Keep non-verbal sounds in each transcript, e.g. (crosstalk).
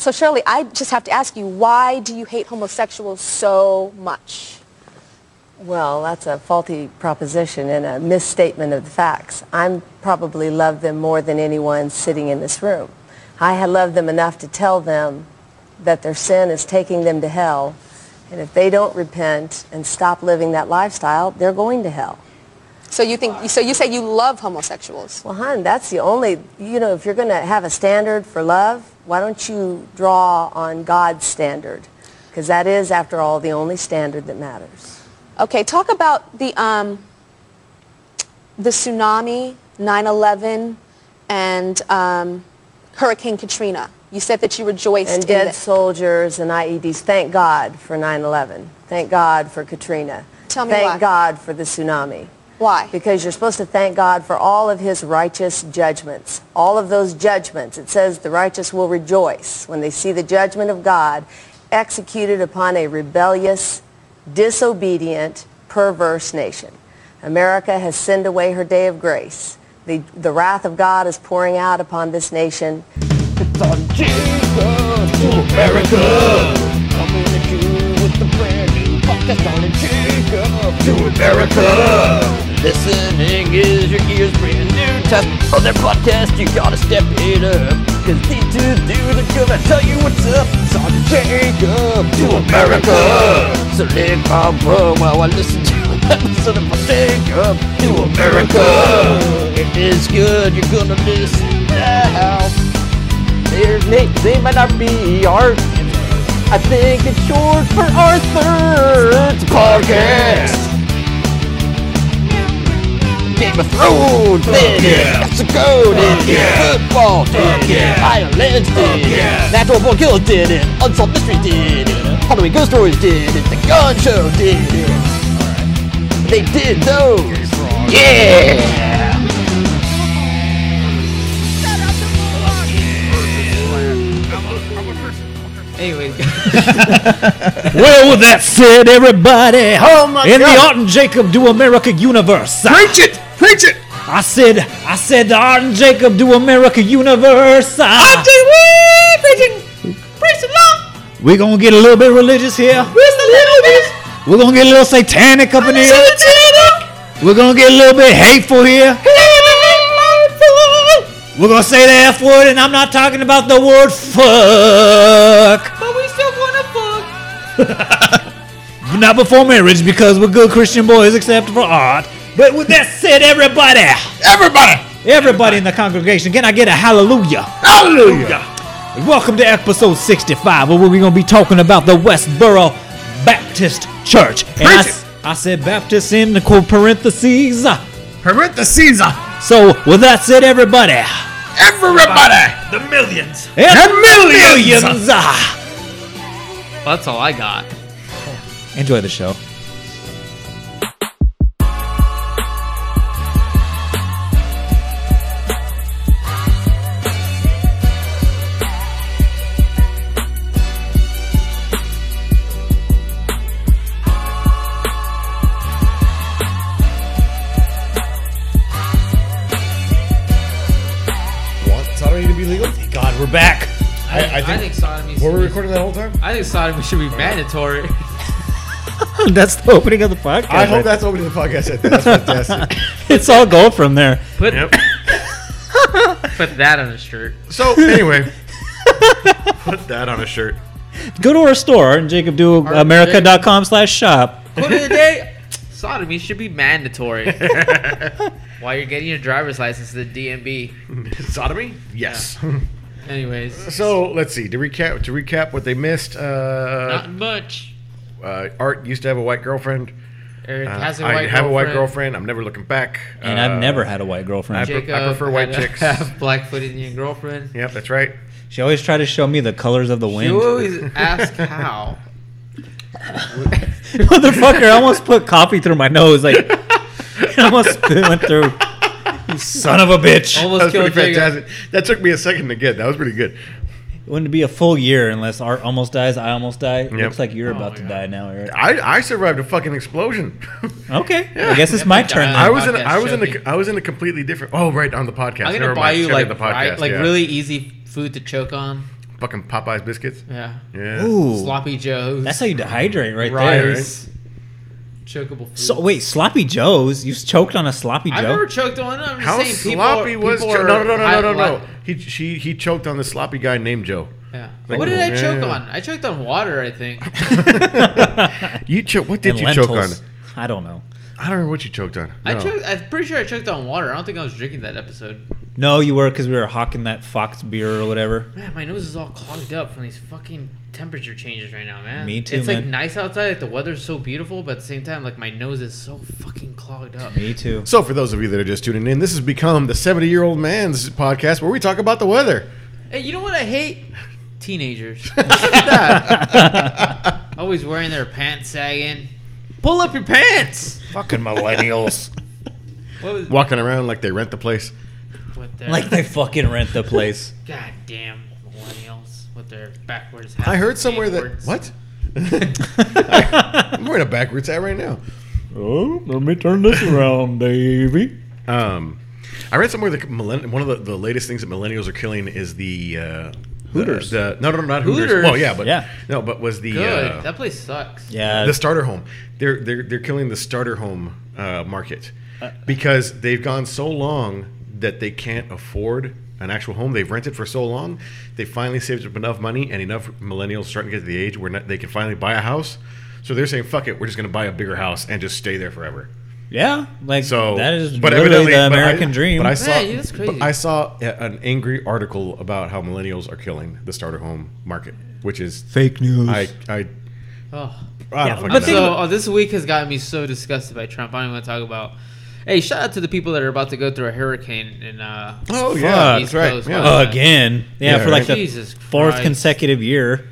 So Shirley, I just have to ask you, why do you hate homosexuals so much? Well, that's a faulty proposition and a misstatement of the facts. I probably love them more than anyone sitting in this room. I loved them enough to tell them that their sin is taking them to hell. And if they don't repent and stop living that lifestyle, they're going to hell. So you think, so you say you love homosexuals? Well, hon, that's the only, you know, if you're going to have a standard for love, why don't you draw on God's standard? Because that is, after all, the only standard that matters. Okay, talk about the, um, the tsunami, 9-11, and um, Hurricane Katrina. You said that you rejoiced And in dead soldiers and IEDs. Thank God for 9-11. Thank God for Katrina. Tell me Thank why. God for the tsunami. Why? Because you're supposed to thank God for all of his righteous judgments. All of those judgments. It says the righteous will rejoice when they see the judgment of God executed upon a rebellious, disobedient, perverse nation. America has sinned away her day of grace. The, the wrath of God is pouring out upon this nation. It's on Jesus to America. Coming at you with the brand new podcast on Jacob Do America. Listening is your ears bring a new test on their podcast. You gotta step it up. Cause these two dudes are gonna tell you what's up. It's on Jacob Do America. So lick my bro while I listen to (laughs) episode of Jacob Do America. If It is good, you're gonna listen now. Their name, they might not be art. I think it's short for Arthur. It's a podcast. Game of Thrones did it. Mexico did it. Football did it. Violence did it. Natural Born Killers did it. Unsolved Mysteries did it. Halloween Ghost Stories did it. The Gun Show did it. They did those. Yeah. Anyway, (laughs) Well, with that said, everybody, Oh my in the Art and Jacob Do America universe, Preach it! Preach it! I said, I said the Art and Jacob Do America universe. I We're gonna get a little bit religious here. We're gonna get a little satanic up in here. Satanic. We're gonna get a little bit hateful here. We're gonna say the F word, and I'm not talking about the word fuck. but we still wanna fuck. (laughs) Not before marriage because we're good Christian boys except for art. But with that said, everybody, Everybody! everybody in the congregation, can I get a hallelujah? Hallelujah! Welcome to episode 65, where we're going to be talking about the Westboro Baptist Church. And I, Preach s- I said Baptist in the quote parentheses. Parentheses! So, with that said, everybody, Everybody! the millions, And millions! millions. ah. That's all I got. Enjoy the show. Were we recording that whole time? I think sodomy should be mandatory. (laughs) That's the opening of the podcast. I hope that's opening the podcast. I think That's fantastic. (laughs) it's all gold from there. Put Yep. (laughs) put that on a shirt. So, anyway. Put that on a shirt. Go to our store and jacobdoamerica.com slash shop. Put it today. Sodomy should be mandatory. While you're getting your driver's license to the DMV. Sodomy? Yes. Anyways, So let's see. To recap, to recap what they missed. Uh, not much. uh, Art used to have a white girlfriend. Eric Uh, has a I white have a white girlfriend. girlfriend. I'm never looking back. And Uh, I've never had a white girlfriend. I pre- Jacob prefer white had a- chicks. (laughs) Have Blackfoot Indian girlfriend. Yep, that's right. She always tried to show me the colors of the wind. wind. always (laughs) ask how. Motherfucker, I almost put coffee through my nose. Like, (laughs) I almost went through. You son of a bitch. Almost That was killed pretty Jacob. fantastic. That took me a second to get. That was pretty good. It wouldn't be a full year unless Art almost dies, I almost die. It Yep. Looks like you're Oh about my to God. die now, Eric. I, I survived a fucking explosion. (laughs) Okay. I guess it's my turn. I Then. was in a, podcast I was in choking. a, I was in a completely different. Oh, right on the podcast. I'm gonna buy mind. you Check out like the fri- podcast. like yeah. really easy food to choke on. fucking Popeyes biscuits. Yeah. Yeah. Ooh, Sloppy Joe's. that's how you dehydrate right there. rice. Chokeable food. So wait, sloppy joes? You choked on a sloppy joe? I've never choked on it. I'm just How saying people, sloppy was people Joe? are No, no, no, no, no, no, no. He she he choked on the sloppy guy named Joe. Yeah. Like, what did I yeah, choke yeah. on? I choked on water, I think. (laughs) You cho- What did And you lentils. choke on? I don't know. I don't remember what you choked on. I No. choked. I'm pretty sure I choked on water. I don't think I was drinking that episode. No, you were because we were hawking that Fox beer or whatever. Man, my nose is all clogged up from these fucking temperature changes right now, man. Me too, It's like nice outside, like the weather's so beautiful, but at the same time, like my nose is so fucking clogged up. Me too. So, for those of you that are just tuning in, this has become the 70 year old man's podcast where we talk about the weather. Hey, you know what I hate? Teenagers. (laughs) That. Always wearing their pants sagging. Pull up your pants. Fucking millennials. What was Walking around like they rent the place. With their Like they fucking rent the place. (laughs) goddamn millennials with their backwards hats? I heard and somewhere that. What? (laughs) I'm wearing a backwards hat right now. Oh, let me turn this around, Davy. Um, I read somewhere that millenn- one of the, the latest things that millennials are killing is the. Uh, Hooters. The, the- no, no, no, not Hooters. Hooters. Well, yeah, but Yeah. no, but was the Good. uh, that place sucks. Yeah. the starter home. They're they're they're killing the starter home uh, market because they've gone so long that they can't afford an actual home. They've rented for so long. They finally saved up enough money and enough millennials starting to get to the age where not, they can finally buy a house. So they're saying, "Fuck it, we're just going to buy a bigger house and just stay there forever." yeah, like So that is but literally evidently- the but I- American dream. But I saw, Man, that's crazy. but I saw an angry article about how millennials are killing the starter home market, which is Fake news. I I Oh. I Yeah, don't but fucking know. So oh, this week has gotten me so disgusted by Trump. I don't even want to talk about. Hey, shout out to the people that are about to go through a hurricane in. Uh, Oh Fuck. yeah, East that's right. Coast, Yeah. what? Uh, again. Yeah, Yeah, for like right. the Jesus fourth Christ. consecutive year.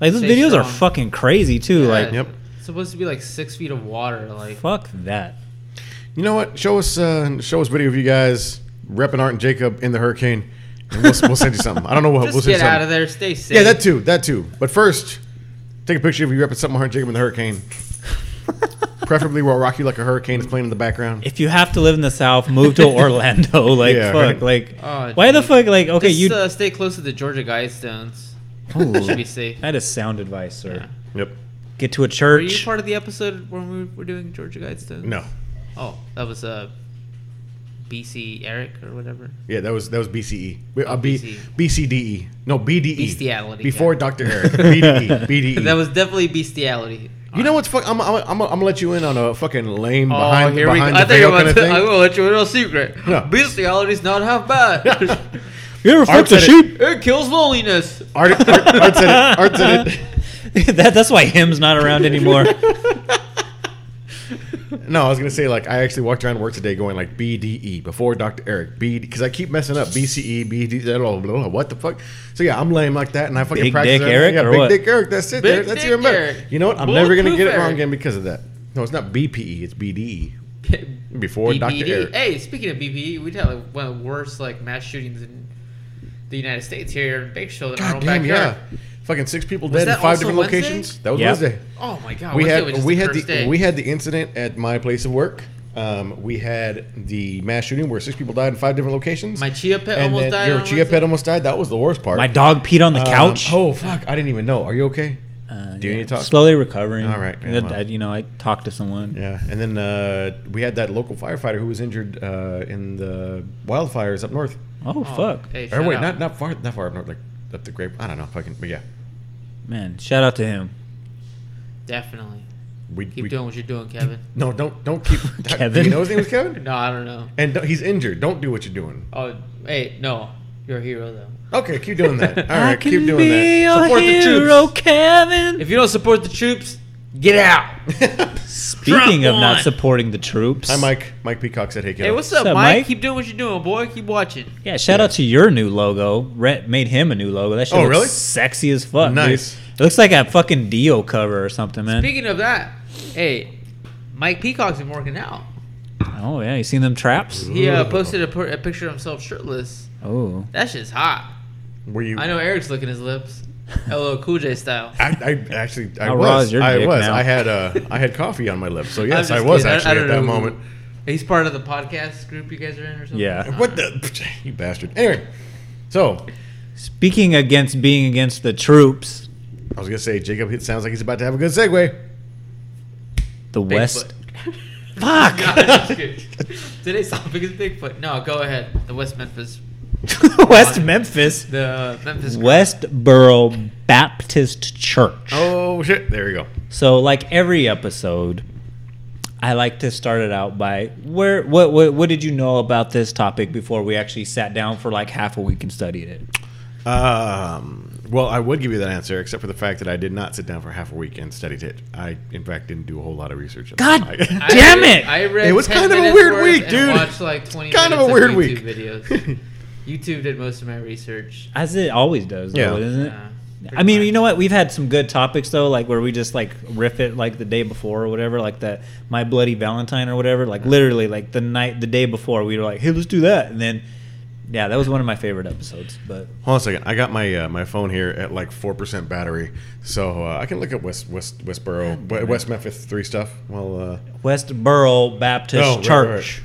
Like those Stay videos are fucking crazy too. yeah, Like Yep. supposed to be like six feet of water. Like, fuck that. You know what? Show us uh, show us video of you guys repping Art and Jacob in the hurricane, and we'll, we'll send you something. I don't know what just we'll send get you out of there. Stay safe. Yeah, that too, that too. But first, take a picture of you repping something Art and Jacob in the hurricane. (laughs) Preferably where Rock You Like a Hurricane is playing in the background. If you have to live in the South, move to (laughs) Orlando. (laughs) Like Yeah, fuck. right. Like Oh, why the geez. fuck? Like okay, Just you. uh, stay close to the Georgia Guidestones. Ooh, Should be safe. that is sound advice, sir. Yeah. Yep. Get to a church. Were you church. part of the episode when we were doing Georgia Guidestones? No. Oh, that was uh, BC Eric or whatever. Yeah, that was that was BCE. Uh, Oh, B, BCE. BCDE. No, BDE. Bestiality, Before yeah. Dr. Eric. BDE. (laughs) BDE. That was definitely bestiality. You know what's fuck? I'm, I'm, I'm, I'm gonna let you in on a fucking lame Oh, behind, here we go. behind I the thought you veil were kind about of to. thing. I'm gonna let you in on a secret. No. Bestiality's not half bad. (laughs) You ever Art fucked a said sheep? it kills loneliness. Art, Art, Art said it. Art said it. (laughs) that, that's why him's not around anymore. (laughs) No, I was gonna say like I actually walked around work today going like BDE before Dr. Eric B because I keep messing up BCE BD blah, blah, blah, blah, what the fuck. So yeah, I'm lame like that and I fucking Big practice Dick that. Eric Yeah, or Big what? Dick Eric. That's it. Big there. That's your even. Eric. You know what? I'm never gonna get it wrong again because of that. No, it's not BPE. It's BDE. (laughs) Before Dr. Eric. Hey, speaking of BPE, we had like one of the worst like mass shootings in the United States here in Bakersfield in our God own damn, backyard. yeah. Fucking six people Was dead in that five also different Wednesday? locations. That was Yep. Wednesday. Oh my god, we Wednesday had was just we the had first the day. we had the incident at my place of work. Um, we had the mass shooting where six people died in five different locations. My chia pet and almost died Your on chia Wednesday. pet almost died. That was the worst part. My dog peed on the Um, couch. oh fuck! I didn't even know. Are you okay? Uh, Do you need to talk? Slowly recovering. All right, yeah, I- well. I- you know, I talked to someone. Yeah, and then uh, we had that local firefighter who was injured uh, in the wildfires up north. Oh, Oh, fuck, Hey, Or shout wait, out. not not far, not far up north, like up the grape. I don't know, if I can, but yeah, man! Shout out to him. Definitely. we, Keep we doing what you're doing, Kevin. (laughs) no, don't don't keep. (laughs) Kevin? Do you know his name was Kevin? No, I don't know. And don't- he's injured. Don't do what you're doing. Oh, hey, no, you're a hero though. Okay, keep doing that. (laughs) All right, I can keep doing be that. your Support the troops. Kevin. If you don't support the troops, get out. (laughs) Speaking of Drop not one. supporting the troops, Hi, Mike. Mike Peacock said, "Hey, kiddo." Hey, what's up, up, Mike? Mike? Keep doing what you're doing, boy. Keep watching. Yeah, shout out to your new logo. Rhett made him a new logo. That shit Oh, looks really? sexy as fuck. dude. Nice. It looks like a fucking Dio cover or something, man. Speaking of that, hey, Mike Peacock's been working out. oh yeah, you seen them traps? He uh, posted a, pur- a picture of himself shirtless. Oh, That shit's hot. Were you? I know Eric's licking his lips. (laughs) LL Cool J style. I, I actually, I How raw was. is your I dick was. now? I had, uh, I had coffee on my lips. So (laughs) yes, just I was kidding. actually don't at that know. moment. He's part of the podcast group you guys are in or something? Yeah. What the? (laughs) You bastard. Anyway, so Speaking against being against the troops, I was gonna say Jacob. It sounds like he's about to have a good segue. the West. Fuck. Today's topic is Bigfoot. No, go ahead. The West Memphis, (laughs) West Memphis. the Memphis. Westboro Baptist Church. Oh shit! There you go. So, like every episode, I like to start it out by where what, what what did you know about this topic before we actually sat down for like half a week and studied it? Um, well, I would give you that answer, except for the fact that I did not sit down for half a week and studied it. I, in fact, didn't do a whole lot of research. God. I- I Damn it! I read It was kind of a weird week, dude. Watched like 20 Kind of a weird YouTube week. videos. (laughs) YouTube did most of my research. As it always does, Yeah. though, isn't it? Uh, I mean, you know what? We've had some good topics though, like where we just like riff it like the day before or whatever, like that My Bloody Valentine or whatever. Like literally, like the night, the day before, we were like, "Hey, let's do that," and then, yeah, that was one of my favorite episodes. But Hold on a second. I got my uh, my phone here at like four percent battery, so uh, I can look at West West Westboro. West Memphis three stuff. Well, uh, Westboro Baptist Oh, right, Church.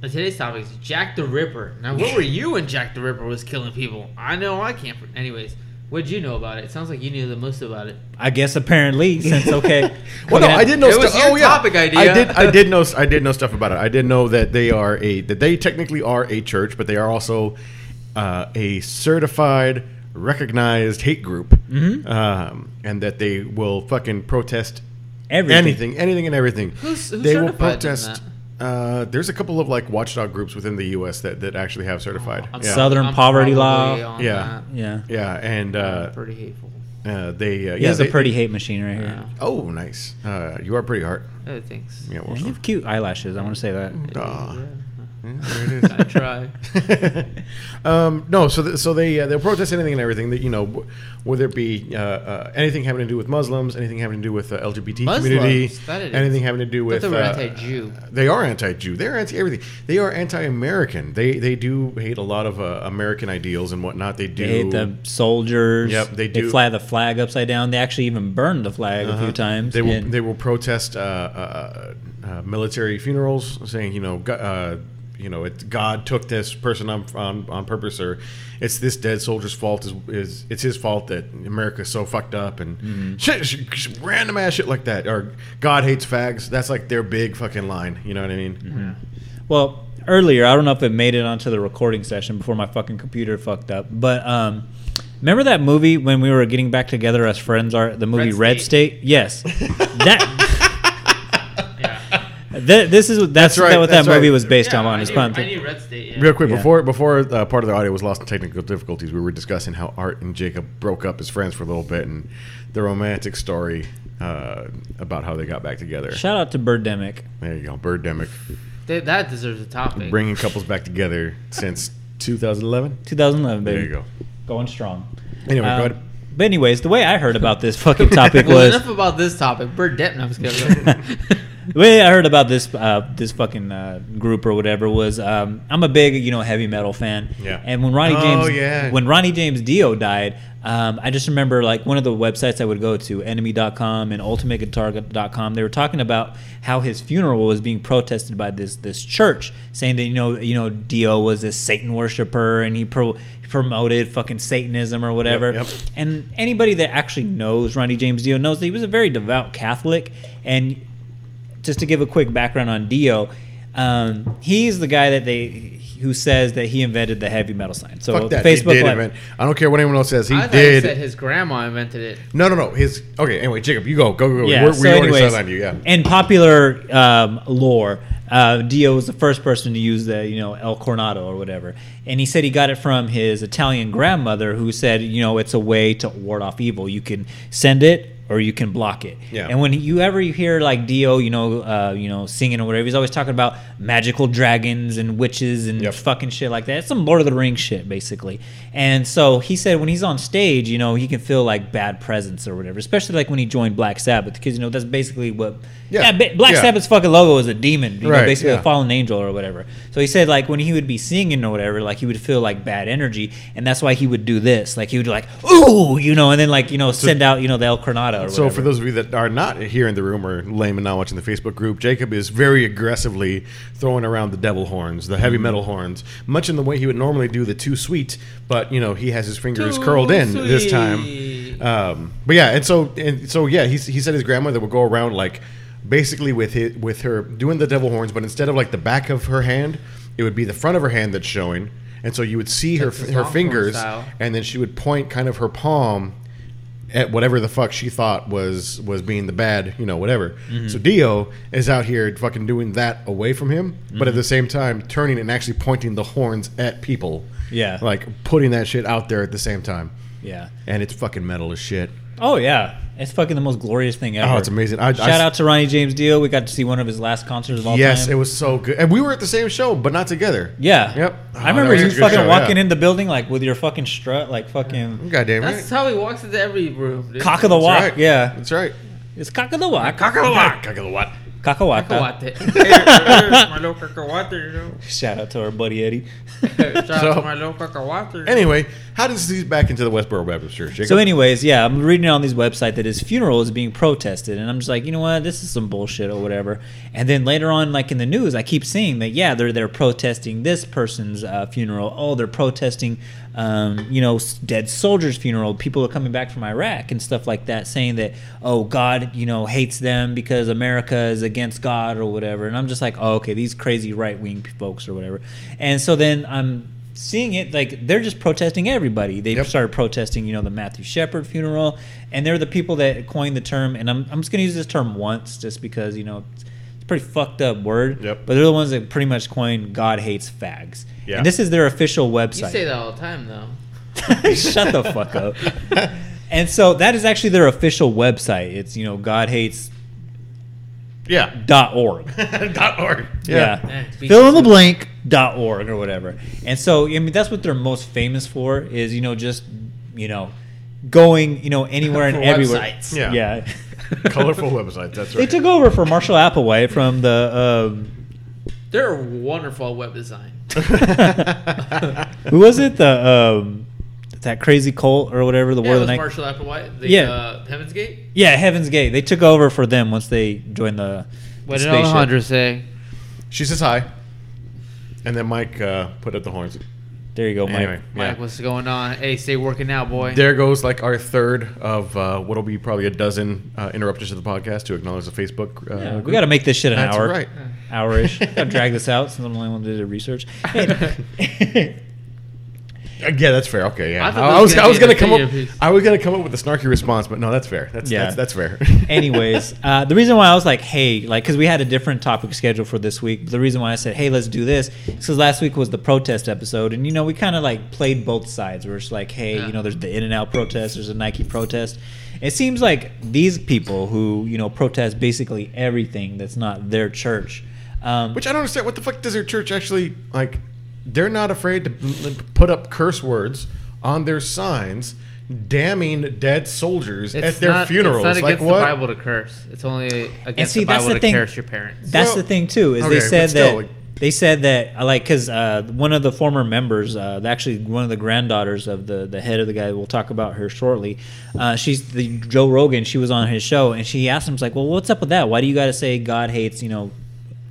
But today's topic is Jack the Ripper. Now, where were you when Jack the Ripper was killing people? I know I can't. Anyways, what did you know about it? It sounds like you knew the most about it. I guess apparently, since (laughs) okay, well, no, I didn't know. It was stu- your oh, yeah. topic idea. I did. I did know. I did know stuff about it. I did know that they are a that they technically are a church, but they are also uh, a certified, recognized hate group, Mm-hmm. um, and that they will fucking protest Everything. anything, anything, and everything. Who's- who they will certified them protest. Uh, there's a couple of like watchdog groups within the U.S. that, that actually have certified. I'm yeah. Southern I'm poverty law. on Yeah. that. Yeah, Yeah, and uh, pretty hateful. uh, they uh, he yeah, has they- a pretty hate machine right here. Yeah. Oh, nice. Uh, you are pretty hard. Oh, thanks. Yeah, well, Yeah, you have cute eyelashes. I want to say that. Aw. Yeah. Yeah, there it I try. (laughs) um, no, so th- so they uh, they'll protest anything and everything that you know, w- whether it be uh, uh, anything having to do with Muslims, anything having to do with the LGBT community, Muslims, that it is. anything having to do with. they were uh, anti-Jew. They are anti-Jew. They're anti everything. They are anti-American. They they do hate a lot of uh, American ideals and whatnot. They do. They hate the soldiers. Yep, they do. fly the flag upside down. They actually even burn the flag a few times. Uh-huh. They will and- they will protest uh, uh, uh, military funerals, saying you know uh, you know it, God took this person on, on on purpose, or it's this dead soldier's fault. Is, is it's his fault that America's so fucked up and Mm-hmm. shit, shit, shit, random ass shit like that. Or God hates fags. That's like their big fucking line. You know what I mean? Mm-hmm. Well, earlier, I don't know if it made it onto the recording session before my fucking computer fucked up, but um, remember that movie when we were getting back together as friends? Are the movie Red, Red State? State? Yes, (laughs) that. Yeah. Th- this is that's, That's right, what that's that movie was based yeah, on. I It's knew, fun. I knew Red State. Yeah. Real quick Yeah. before before uh, part of the audio was lost in technical difficulties, we were discussing how Art and Jacob broke up as friends for a little bit and the romantic story uh, about how they got back together. Shout out to Birdemic. There you go, Birdemic, That- that deserves a topic. bringing couples back together since 2011. 2011, baby. There you go. Going strong. Anyway, go Um, ahead. But anyways, the way I heard about this fucking (laughs) topic well, was enough about this topic. Bird Depp. I'm just kidding. (laughs) the way I heard about this uh, this fucking uh, group or whatever was um, I'm a big you know heavy metal fan. Yeah. And when Ronnie Oh, James yeah. when Ronnie James Dio died, um, I just remember like one of the websites I would go to, Enemy.com and UltimateGuitar.com. They were talking about how his funeral was being protested by this this church, saying that you know you know Dio was this Satan worshiper and he pro. Promoted fucking Satanism or whatever, yep. and anybody that actually knows Ronnie James Dio knows that he was a very devout Catholic, and just to give a quick background on Dio, um, he's the guy that they who says that he invented the heavy metal sign. So Fuck that. Facebook he did Live- invent. I don't care what anyone else says. He I thought he said did. his grandma invented it. No, no, no. His okay. Anyway, Jacob, you go, go, go. go. Yeah. We're, so we already anyways, sidelined you. Yeah. In popular um, lore, uh, Dio was the first person to use the you know El Cornado or whatever, and he said he got it from his Italian grandmother, who said you know it's a way to ward off evil. You can send it or you can block it. Yeah. And when you ever you hear like Dio, you know, uh, you know, singing or whatever, he's always talking about magical dragons and witches and Yep. fucking shit like that. It's some Lord of the Rings shit, basically. And so he said when he's on stage, you know, he can feel like bad presence or whatever, especially like when he joined Black Sabbath, because you know that's basically what. Yeah. Yeah, Black Yeah. Sabbath's fucking logo is a demon, you know, basically yeah. a fallen angel or whatever. So he said like when he would be singing or whatever, like he would feel like bad energy, and that's why he would do this. Like he would like ooh, you know, and then like you know send out you know the El Coronado out. So, for those of you that are not here in the room or lame and not watching the Facebook group, Jacob is very aggressively throwing around the devil horns, the heavy metal horns, much in the way he would normally do the too sweet, but you know he has his fingers Too curled in this time. Um, but yeah, and so and so yeah, he, he said his grandmother would go around like basically with his, with her doing the devil horns, but instead of like the back of her hand, it would be the front of her hand that's showing, and so you would see her her fingers, and then she would point kind of her palm at whatever the fuck she thought was was being the bad, you know, whatever. Mm-hmm. So Dio is out here fucking doing that away from him, but Mm-hmm. at the same time turning and actually pointing the horns at people. Yeah. like putting that shit out there at the same time, yeah. and it's fucking metal as shit. Oh yeah, it's fucking the most glorious thing oh, ever. Oh, it's amazing. I- I Shout s- out to Ronnie James Dio. We got to see one of his last concerts of all yes, time. it was so good, and we were at the same show, but not together. Yeah. Yep. I Oh, remember you was a good fucking show, walking yeah. in the building like with your fucking strut, like fucking Goddamn right. That's how he walks into every room. Dude. cock of the That's walk. right. Yeah, That's right. it's cock of the walk. Cock of the walk. Cock of the what? Cacahuaca. Cacahuate. Hey, (laughs) my little cacahuate, you know. Shout out to our buddy Eddie. Shout out to my little cacahuate. Anyway, how does he back into the Westboro Baptist Church? Jacob? So, anyways, yeah, I'm reading on this website that his funeral is being protested, and I'm just like, you know what, this is some bullshit or whatever. And then later on, like in the news, I keep seeing that yeah, they're they're protesting this person's uh, funeral. Oh, they're protesting, um, you know, dead soldiers' funeral. People are coming back from Iraq and stuff like that, saying that oh, God, you know, hates them because America is against God or whatever. And I'm just like, oh, okay, these crazy right wing folks or whatever. And so then I'm seeing it like they're just protesting everybody. They Yep. started protesting, you know, the Matthew Shepard funeral, and they're the people that coined the term. And I'm, I'm just gonna use this term once, just because you know it's, it's a pretty fucked up word. Yep. But they're the ones that pretty much coined "God hates fags." Yeah. And this is their official website. You say that all the time, though. (laughs) Shut the fuck up. (laughs) and so that is actually their official website. It's you know God hates yeah. dot org. (laughs) Dot org. Yeah. Eh, speak Fill in the blank dot org or whatever. And so I mean that's what they're most famous for is, you know, just you know, going, you know, anywhere and everywhere. websites. Yeah. Yeah. (laughs) Colorful website. That's right. they took over for Marshall Applewhite from the um They're a wonderful web design. (laughs) who was it? The um that crazy cult or whatever the Yeah, word of was the night. Marshall Applewhite. The, Yeah. Uh, Heaven's Gate. Yeah, Heaven's Gate. They took over for them once they joined the, the What did spaceship. Alejandro say? She says hi, and then Mike uh, put up the horns. There you go, Mike. Anyway, Mike, yeah. what's going on? Hey, stay working out, boy. There goes like our third of uh, what'll be probably a dozen uh, interruptions to the podcast to acknowledge the Facebook. Uh, Yeah, we got to make this shit an That's hour. right. Hour-ish. got to drag this out since I'm the only one that did the research. (laughs) Hey, (laughs) yeah, that's fair. Okay, yeah. I I, thought I was was I was gonna gonna come up. I was gonna come up with a snarky response, but no, that's fair. That's Yeah. that's, that's fair. (laughs) anyways, (laughs) uh, the reason why I was like, hey, like, because we had a different topic scheduled for this week. But the reason why I said, hey, let's do this, because last week was the protest episode, and you know, we kind of like played both sides. We're just like, hey, Yeah. you know, there's the In and Out protest, there's a Nike protest. It seems like these people who you know protest basically everything that's not their church. Um, Which I don't understand. What the fuck does their church actually like? They're not afraid to put up curse words on their signs, damning dead soldiers at their not, funerals. It's not like against what? the Bible to curse. It's only against see, the Bible the to thing. curse your parents. That's Well, the thing too is okay, they but said still, that like- they said that uh, like because uh, one of the former members, uh, actually one of the granddaughters of the the head of the guy, we'll talk about her shortly. Uh, she's the Joe Rogan. She was on his show and she asked him, "It's like, well, what's up with that? Why do you got to say God hates you know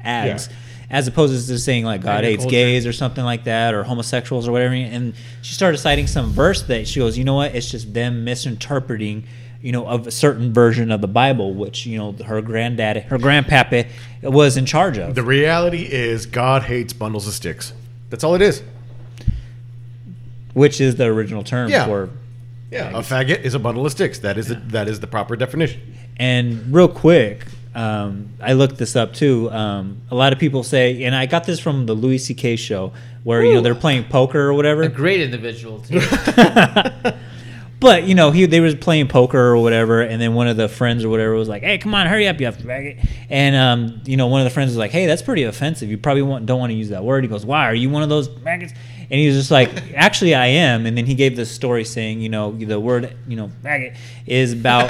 ads?" Yeah. As opposed to saying like God hates gays or something like that or homosexuals or whatever, and she started citing some verse that she goes, you know what? It's just them misinterpreting you know, of a certain version of the Bible, which you know her granddaddy, her grandpappy, was in charge of. The reality is God hates bundles of sticks. That's all it is. which is the original term Yeah. for. Yeah, a faggot is a bundle of sticks. That is the, that is the proper definition. And real quick, um, I looked this up too. Um, a lot of people say, and I got this from the Louis C.K. show, where you know they're playing poker or a whatever. great individual too. (laughs) (laughs) But you know, he they was playing poker or whatever, and then one of the friends or whatever was like, "Hey, come on, hurry up, you have to faggot!" And um, you know, one of the friends was like, "Hey, that's pretty offensive. You probably want, don't want to use that word." He goes, "Why? Are you one of those maggots?" And he was just like, (laughs) "Actually, I am." And then he gave this story saying, you know, the word, you know, maggot is about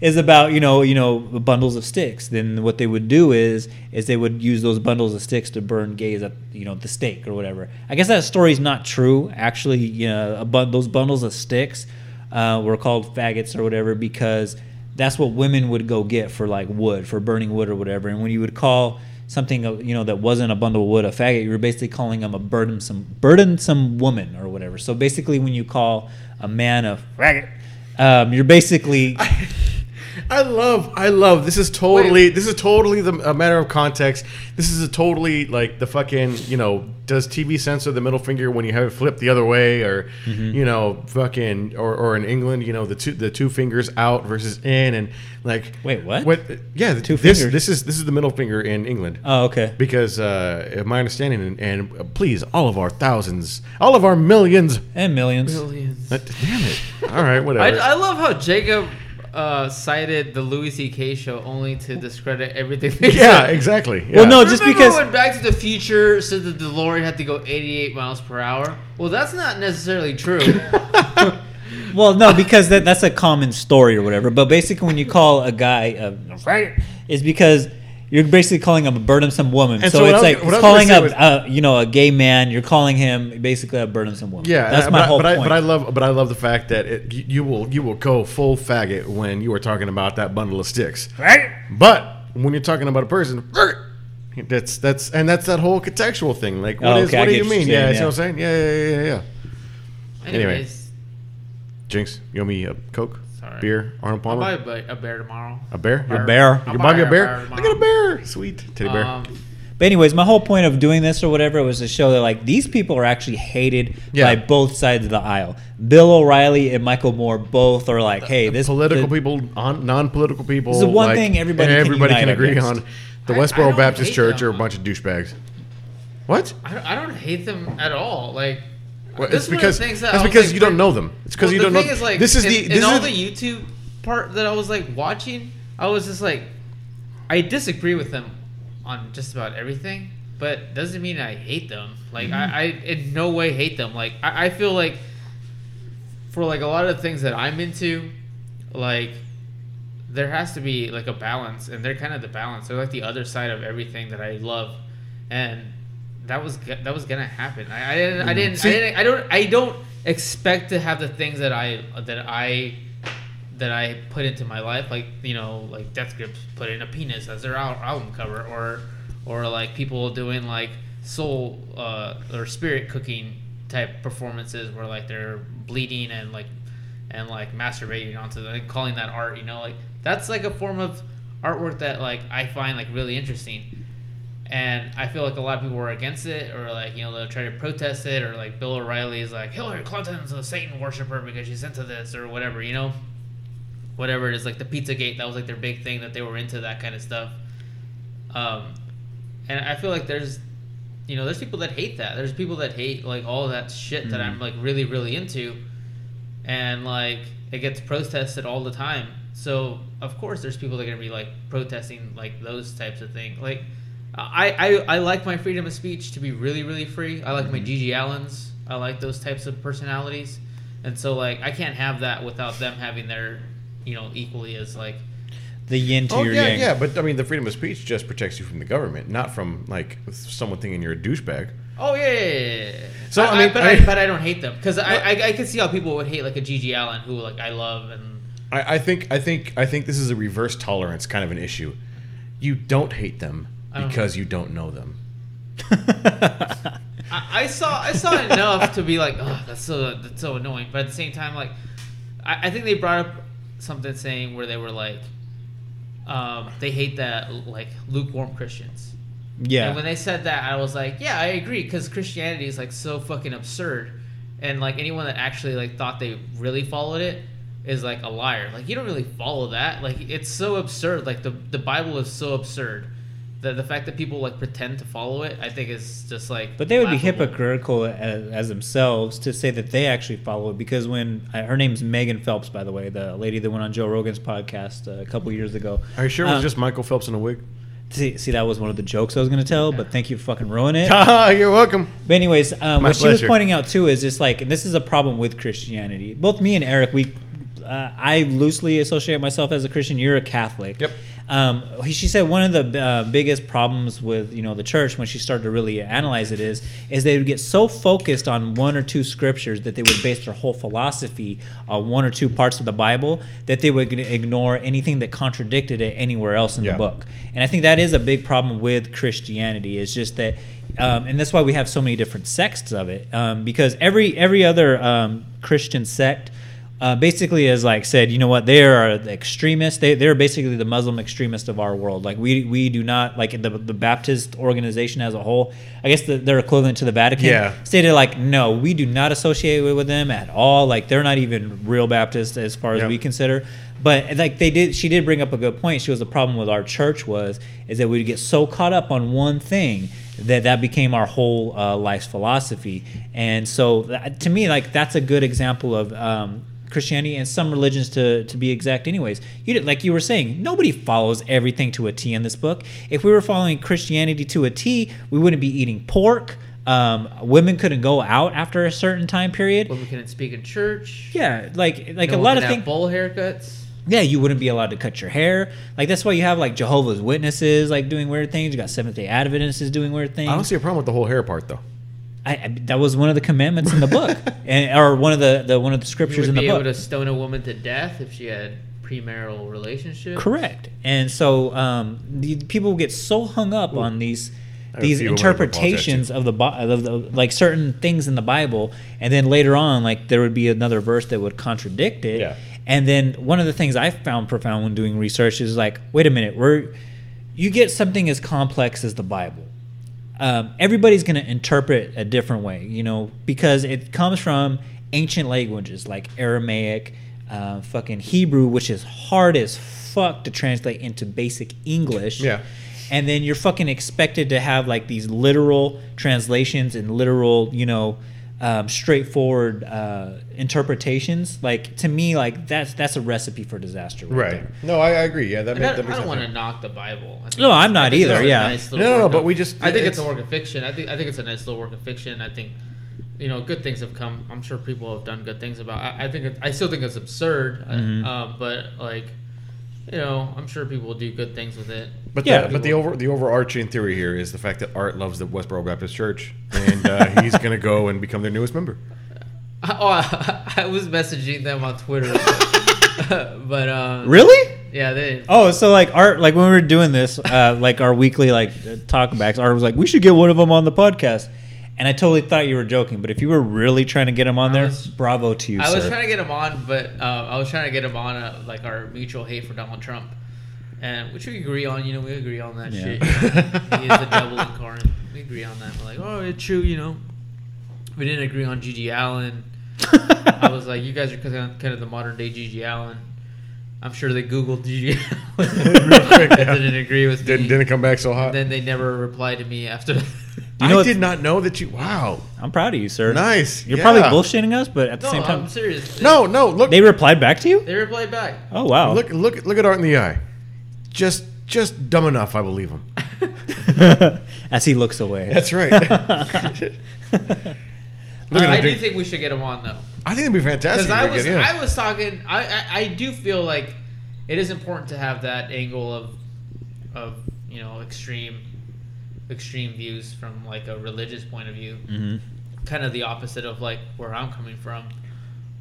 is about you know you know bundles of sticks. Then what they would do is is they would use those bundles of sticks to burn gays at you know the stake or whatever. I guess that story's not true. Actually, you know, a bun- those bundles of sticks uh, were called faggots or whatever because that's what women would go get for like wood for burning wood or whatever. And when you would call something uh, you know that wasn't a bundle of wood a faggot, you were basically calling them a burdensome burdensome woman or whatever. So basically, when you call a man a faggot, um, you're basically (laughs) I love, I love. This is totally, this is totally the a matter of context. This is a totally like the fucking, you know, does TV censor the middle finger when you have it flipped the other way, or Mm-hmm. you know, fucking, or, or in England, you know, the two the two fingers out versus in, and like, Wait, what? What? Yeah, the, Two this fingers? this is this is the middle finger in England. oh okay. because uh, of my understanding, and, and uh, please, all of our thousands, all of our millions. and millions. millions. Damn it! All right, (laughs) I, whatever. I love how Jacob uh, cited the Louis C.K. show only to discredit everything. They (laughs) yeah, said. exactly. Well, yeah. no, just Remember because when Back to the Future said that the DeLorean had to go 88 miles per hour? Well, that's not necessarily true. (laughs) Well, no, because that, that's a common story or whatever. But basically, when you call a guy a faggot, it's because you're basically calling him a burdensome woman. And so, so it's I was- like what I it's was calling gonna a, you know a gay man. You're calling him basically a burdensome woman. Yeah, that's my but, I- whole but I, point. but I love, but I love the fact that it, you- you will, you will go full faggot when you are talking about that bundle of sticks. Right. But when you're talking about a person, that's that's and that's that whole contextual thing. Like, what Oh, is? okay, I what do you what you're mean? Yeah, you know what I'm saying? Yeah, yeah, yeah, yeah. yeah. Anyway. Anyways, Jinx, you owe me a Coke, Sorry. beer, Arnold I'll Palmer, buy a, ba- a bear tomorrow. a bear, A bear. You I'll can buy me a bear. I got a bear. Sweet teddy bear. Um, But anyways, my whole point of doing this or whatever was to show that like these people are actually hated Yeah. by both sides of the aisle. Bill O'Reilly and Michael Moore both are like, hey, this political the- people, non-political people. This is one like, thing everybody can everybody unite agree against. on. The I- I Westboro don't Baptist Church them. are a bunch of douchebags. What? I, don't- I don't hate them at all. Like, Well, it's is one of the because it's because you don't know them. It's because Well, you the don't know. is, like, this is in, the in this all is the YouTube part that I was like watching. I was just like, I disagree with them on just about everything, but doesn't mean I hate them. Like, I, mm-hmm. I in no way hate them. Like, I, I feel like for like a lot of things that I'm into, like there has to be like a balance, and they're kind of the balance. They're like the other side of everything that I love, and that was that was gonna happen. I, I didn't I didn't, See- I didn't I don't I don't expect to have the things that I that I that I put into my life, like you know, like Death Grips put in a penis as their album cover, or or like people doing like soul uh, or spirit cooking type performances where like they're bleeding and like and like masturbating onto the, calling that art, you know, like that's like a form of artwork that like I find like really interesting. And I feel like a lot of people were against it, or like you know they'll try to protest it, or like Bill O'Reilly is like Hillary Clinton's a Satan worshiper because she's into this, or whatever, you know, whatever it is. Like the Pizzagate, that was like their big thing that they were into that kind of stuff. Um, and I feel like there's, you know, there's people that hate that. There's people that hate like all that shit that I'm like really really into, and like it gets protested all the time. So of course there's people that are gonna be like protesting like those types of things. Like I I, I like my freedom of speech to be really really free. I like my mm-hmm. GG Allins. I like those types of personalities, and so like I can't have that without them having their, you know, equally as like the yin to Oh your yeah, yang. yeah, but I mean, the freedom of speech just protects you from the government, not from like someone thinking you're a douchebag. Oh yeah, yeah, yeah, yeah. So, I, I mean- but I I, but I don't hate them because I, I I can see how people would hate like a GG Allin who like I love and I, I think, I think, I think this is a reverse tolerance kind of an issue. You don't hate them I don't- because you don't know them. (laughs) I, I saw I saw enough to be like oh that's so that's so annoying but at the same time like I, I think they brought up something saying where they were like um, they hate that like lukewarm Christians yeah. And when they said that, I was like, yeah, I agree, because Christianity is like so fucking absurd, and like anyone that actually like thought they really followed it is like a liar. Like you don't really follow that. Like it's so absurd. Like the the Bible is so absurd. The the fact that people like pretend to follow it, I think is just like. But they would be hypocritical as, as themselves to say that they actually follow it because when uh, her name's Megan Phelps, by the way, the lady that went on Joe Rogan's podcast uh, a couple years ago. Are you sure it was Um, just Michael Phelps in a wig? See, see, that was one of the jokes I was going to tell, but thank you for fucking ruining it. (laughs) You're welcome. But anyways, um, My what she was pointing out too is just like, and this is a problem with Christianity. Both me and Eric, we, uh, I loosely associate myself as a Christian. You're a Catholic. Yep. Um, she said one of the uh, biggest problems with you know the church when she started to really analyze it is is they would get so focused on one or two scriptures that they would base their whole philosophy on one or two parts of the Bible that they would ignore anything that contradicted it anywhere else in Yeah. the book. And I think that is a big problem with Christianity. Is just that, um, and that's why we have so many different sects of it. Um, because every every other um, Christian sect uh, basically has like said, you know what, they are the extremists. They they're basically the Muslim extremists of our world. Like we we do not like the the Baptist organization as a whole. I guess the, they're equivalent to the Vatican. Yeah. Stated like, no, we do not associate with them at all. Like they're not even real Baptists as far as Yep. we consider. But like they did, she did bring up a good point. She was the problem with our church was is that we'd get so caught up on one thing that that became our whole uh, life's philosophy. And so that, to me, like that's a good example of um, Christianity and some religions to to be exact. Anyways, you did, like you were saying, nobody follows everything to a T in this book. If we were following Christianity to a T, we wouldn't be eating pork. Um, women couldn't go out after a certain time period. Women couldn't speak in church. Yeah, like like No a lot of things. Bowl haircuts. Yeah, you wouldn't be allowed to cut your hair. Like that's why you have like Jehovah's Witnesses like doing weird things. You got Seventh Day Adventists doing weird things. I don't see a problem with the whole hair part though. I, I, that was one of the commandments in the book, (laughs) and or one of the, the one of the scriptures would in be the able book. to stone a woman to death if she had premarital relationship. Correct. And so um, the people get so hung up on these these a few I interpretations of the, of the like certain things in the Bible, and then later on, like there would be another verse that would contradict it. Yeah. And then one of the things I found profound when doing research is like, wait a minute, we're you get something as complex as the Bible. Um, everybody's going to interpret a different way, you know, because it comes from ancient languages like Aramaic, uh, fucking Hebrew, which is hard as fuck to translate into basic English. Yeah. And then you're fucking expected to have like these literal translations and literal, you know, um, straightforward uh, interpretations. Like to me, like that's that's a recipe for disaster. Right. Right. No, I, I agree. Yeah, that, And makes, I, that I don't want to knock the Bible. I think No, I'm not I either, yeah. nice No, no, no, work but we just- I think it's it's- a work of fiction. I think I think it's a nice little work of fiction. I think, you know, good things have come. I'm sure people have done good things about. I, I think it, I still think it's absurd, uh, Mm-hmm. um, but like, you know, I'm sure people will do good things with it. But Yeah. the, but the over the overarching theory here is the fact that Art loves the Westboro Baptist Church, and uh, (laughs) he's gonna go and become their newest member. (laughs) Oh, I, was messaging them on Twitter, (laughs) but um, Really? yeah, they. Oh, so like Art, like when we were doing this, uh, like our weekly like uh, talkbacks, Art was like, "We should get one of them on the podcast," and I totally thought you were joking. But if you were really trying to get him on I there, was- bravo to you, I was trying to get him on, but uh, I was trying to get him on uh, like our mutual hate for Donald Trump, and which we agree on. You know, we agree on that Yeah. shit. he is the devil incarnate. We agree on that. We're like, oh, it's true. You know, we didn't agree on GG Allin. I was like, you guys are kind of, the modern day GG Allin. I'm sure they Googled GG Allin. (laughs) Real quick, They yeah. didn't agree with. Didn't, didn't come back so hot. then they never replied to me after. You I know what- did not know that you. Wow. I'm proud of you, sir. Nice. You're Yeah. probably bullshitting us, but at the no, same time, I'm serious. No, no. Look, they replied back to you. They replied back. Oh wow! look, look, look at Art in the eye. Just, just dumb enough. I believe him. (laughs) As he looks away. That's right. (laughs) Look at I him do think we should get him on though. I think it'd be fantastic. Because I was, could, yeah. I was talking. I, I, I do feel like it is important to have that angle of, of you know, extreme, extreme views from like a religious point of view. hmm Kind of the opposite of like where I'm coming from.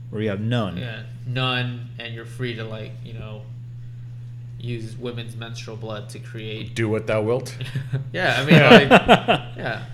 Where you have none. Yeah, none, and you're free to like you know, use women's menstrual blood to create. Do what thou wilt. (laughs) yeah, I mean, like, (laughs) yeah.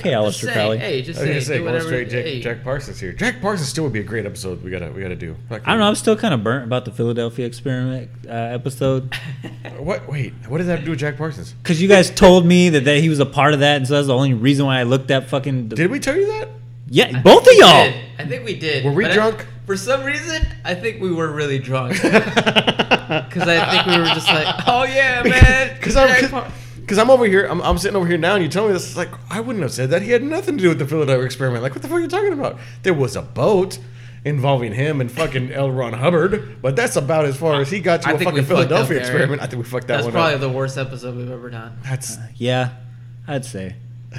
Okay, Just Aleister Crowley. hey, just I was say, gonna say, do going whatever. straight Jack, hey. Jack Parsons here. Jack Parsons still would be a great episode. We gotta, we gotta do. I don't know. I'm still kind of burnt about the Philadelphia experiment uh, episode (laughs) What? Wait. What does that have to do with Jack Parsons? because you guys told me that, that he was a part of that, and so that's the only reason why I looked at fucking. Did we tell you that? yeah, both of y'all. did. I think we did. Were we But I- drunk? for some reason, I think we were really drunk. (laughs) (laughs) Because I think we were just like, oh yeah, man. Because I'm, Jack cause, Par- 'cause I'm over here. I'm, I'm sitting over here now, and you tell me this. It's like I wouldn't have said that. He had nothing to do with the Philadelphia experiment. Like, what the fuck are you talking about? There was a boat involving him and fucking L. Ron Hubbard, but that's about as far as he got to I a fucking fucked up Philadelphia experiment. I think we fucked that That's one probably up. the worst episode we've ever done. That's uh, Yeah, I'd say. (sighs)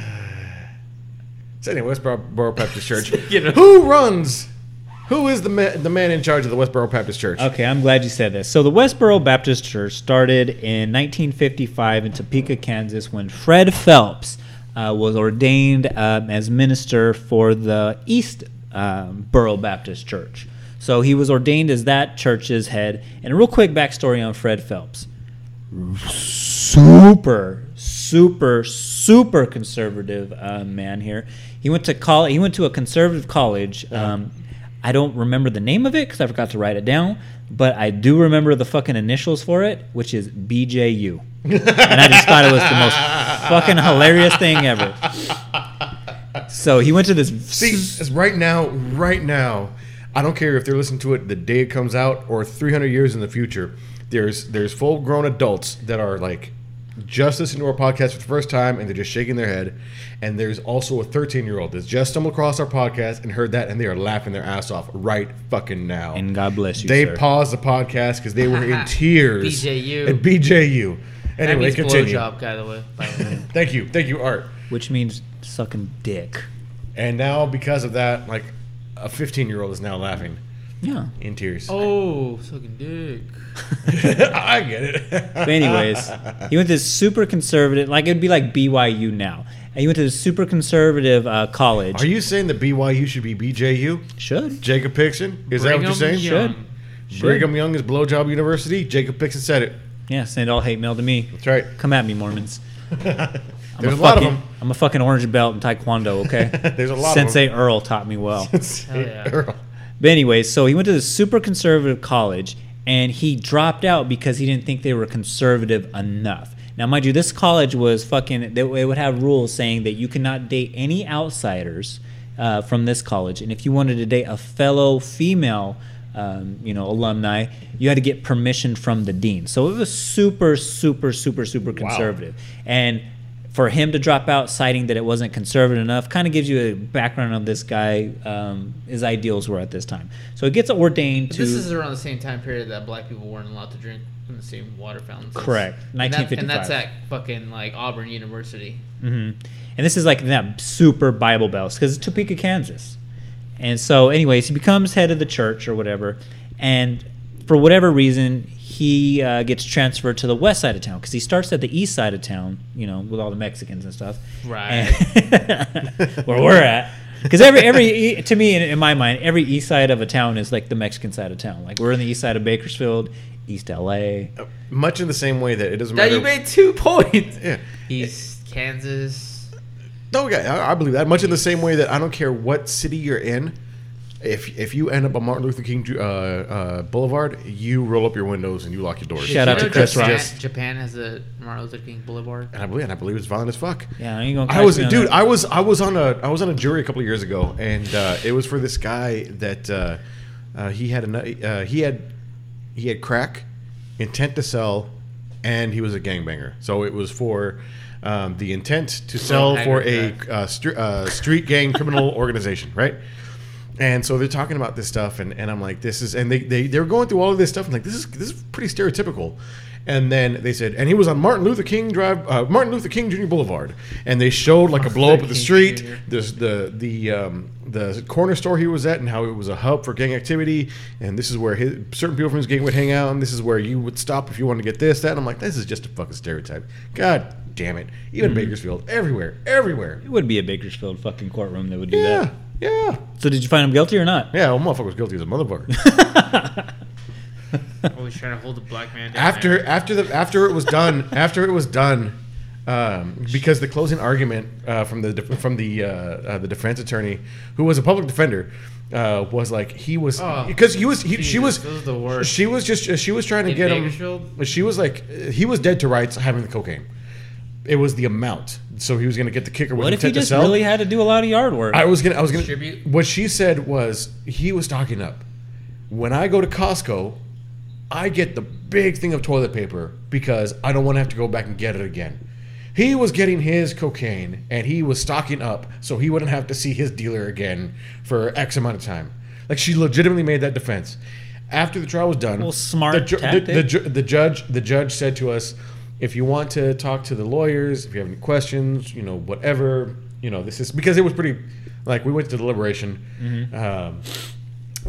so. Anyway, Westboro Baptist Church. (laughs) You know. Who runs? Who is the man, the man in charge of the Westboro Baptist Church? Okay, I'm glad you said this. So the Westboro Baptist Church started in 1955 in Topeka, Kansas, when Fred Phelps uh, was ordained um, as minister for the East um, Borough Baptist Church. So he was ordained as that church's head. And a real quick backstory on Fred Phelps. Super, super, super conservative uh, man here. He went to college. He went to a conservative college. Um, I don't remember the name of it because I forgot to write it down, but I do remember the fucking initials for it, which is BJU. and I just thought it was the most fucking hilarious thing ever. So he went to this. (laughs) See, right now, right now, I don't care if they're listening to it the day it comes out or 300 years in the future. There's there's full grown adults that are like just listening to our podcast for the first time and they're just shaking their head. And there's also a 13 year old that's just stumbled across our podcast and heard that and they are laughing their ass off right fucking now. and God bless you. they sir. paused the podcast because they were in (laughs) tears. BJU. And BJU. That Anyway, means continue. blowjob, by the way. By the way. (laughs) Thank you. Thank you, Art. which means sucking dick. And now, because of that, like a 15 year old is now laughing Yeah. in tears. oh, sucking dick. (laughs) I get it. But anyways, he went to this super conservative, like it would be like BYU now. And he went to this super conservative uh, college. Are you saying that BYU should be BJU? Should. Jacob Pixon? Is that what you're saying? Young. Should. Brigham Young is Blowjob University. Jacob Pixon said it. Yeah, send all hate mail to me. That's right. Come at me, Mormons. (laughs) I'm There's a lot of fucking- them. I'm a fucking orange belt in Taekwondo, okay? (laughs) There's a lot Sensei of Earl taught me well. them. yeah. Earl. But anyways, so he went to this super conservative college and he dropped out because he didn't think they were conservative enough. Now, mind you, this college was fucking, they, it would have rules saying that you cannot date any outsiders uh, from this college. And if you wanted to date a fellow female, um, you know, alumni, you had to get permission from the dean. So it was super, super, super, super conservative. Wow. And for him to drop out, citing that it wasn't conservative enough, kind of gives you a background of this guy. Um, his ideals were at this time. So he gets ordained But to. this is around the same time period that black people weren't allowed to drink from the same water fountains. Correct. And, that- and that's at fucking like Auburn University. hmm And this is like that super Bible Belt because it's Topeka, Kansas. And so, anyways, he becomes head of the church or whatever. And for whatever reason, he uh, gets transferred to the west side of town because he starts at the east side of town, you know, with all the Mexicans and stuff. Right. And- (laughs) where we're at. Because every every to me in, in my mind, every east side of a town is like the Mexican side of town. Like we're in the east side of Bakersfield, East LA. Much in the same way that it doesn't Now matter. you made two points. yeah. (laughs) He's Kansas. No, yeah, I, I believe that. Much in the same way that I don't care what city you're in. If if you end up on Martin Luther King uh, uh, Boulevard, you roll up your windows and you lock your doors. Shout out to Chris Japan, Ross. Japan has a Martin Luther King Boulevard. And I believe, and I believe it's violent as fuck. Yeah, I ain't gonna. I was, on dude. that. I was, I was on a, I was on a jury a couple of years ago, and uh, it was for this guy that uh, uh, he had a, uh, he had, he had crack, intent to sell, and he was a gangbanger. So it was for um, the intent to sell for a that. uh, str- uh, street gang criminal (laughs) organization, right? And so they're talking about this stuff, and, and I'm like, this is, and they, they they're going through all of this stuff. I'm like, this is this is pretty stereotypical. And then they said, and he was on Martin Luther King Drive, uh, Martin Luther King Jr. Boulevard, and they showed like a blow up of the street, this the the um, the corner store he was at, and how it was a hub for gang activity, and this is where his, certain people from his gang would hang out, and this is where you would stop if you wanted to get this, that. And I'm like, this is just a fucking stereotype. God damn it! Even Bakersfield, everywhere, everywhere. It would be a Bakersfield fucking courtroom that would do Yeah, that. Yeah, So did you find him guilty or not? yeah. Well, motherfucker was guilty as a motherfucker. (laughs) Always trying to hold the black man down. after there. after the after it was done (laughs) after it was done um, because the closing argument uh, from the def- from the uh, uh, the defense attorney who was a public defender uh, was like he was Oh, because he was he, she was those are the worst. she was just she was trying to In get Bakersfield? him she was like he was dead to rights having the cocaine it was the amount so he was going to get the kicker with What if he just sell really had to do a lot of yard work? I was gonna. I was gonna. What she said was he was talking up. When I go to Costco, I get the big thing of toilet paper because I don't want to have to go back and get it again. He was getting his cocaine and he was stocking up so he wouldn't have to see his dealer again for X amount of time. Like she legitimately made that defense. After the trial was done, Well, smart the, ju- the, tactic. the, ju- the judge the judge said to us, if you want to talk to the lawyers, if you have any questions, you know, whatever, you know, this is because it was pretty like we went to deliberation. Mm-hmm. Um,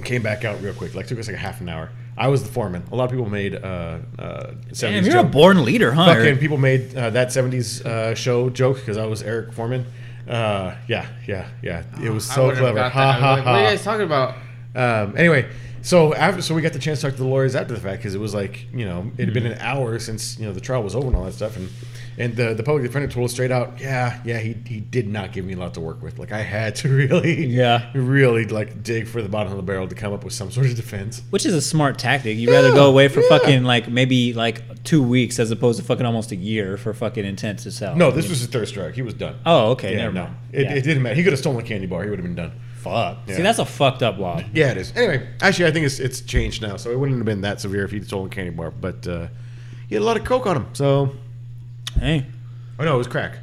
Came back out real quick. Like took us like a half an hour. I was the foreman. A lot of people made uh, uh, 70s Damn, you're a born leader, huh? Fucking people made uh, that 70s uh, show joke because I was Eric Foreman. Uh, yeah, yeah, yeah. It was so clever. Ha was ha What are you guys talking about? Um, anyway, so after so we got the chance to talk to the lawyers after the fact because it was like you know it had been an hour since you know the trial was over and all that stuff and and the the public defender told us straight out yeah yeah he he did not give me a lot to work with like I had to (laughs) really Yeah. really like dig for the bottom of the barrel to come up with some sort of defense. Which is a smart tactic. You'd rather go away for fucking like maybe like two weeks as opposed to fucking almost a year for fucking intent to sell. No, this was his third strike. He was done. Oh, okay. yeah, never no, mind. it, Yeah. it didn't matter. He could have stolen a candy bar. He would have been done. Fuck. Yeah. See, that's a fucked up law. Yeah, it is. Anyway, actually, I think it's it's changed now, so it wouldn't have been that severe if he'd stolen a candy bar. But uh, he had a lot of coke on him, so Hey, oh no, it was crack.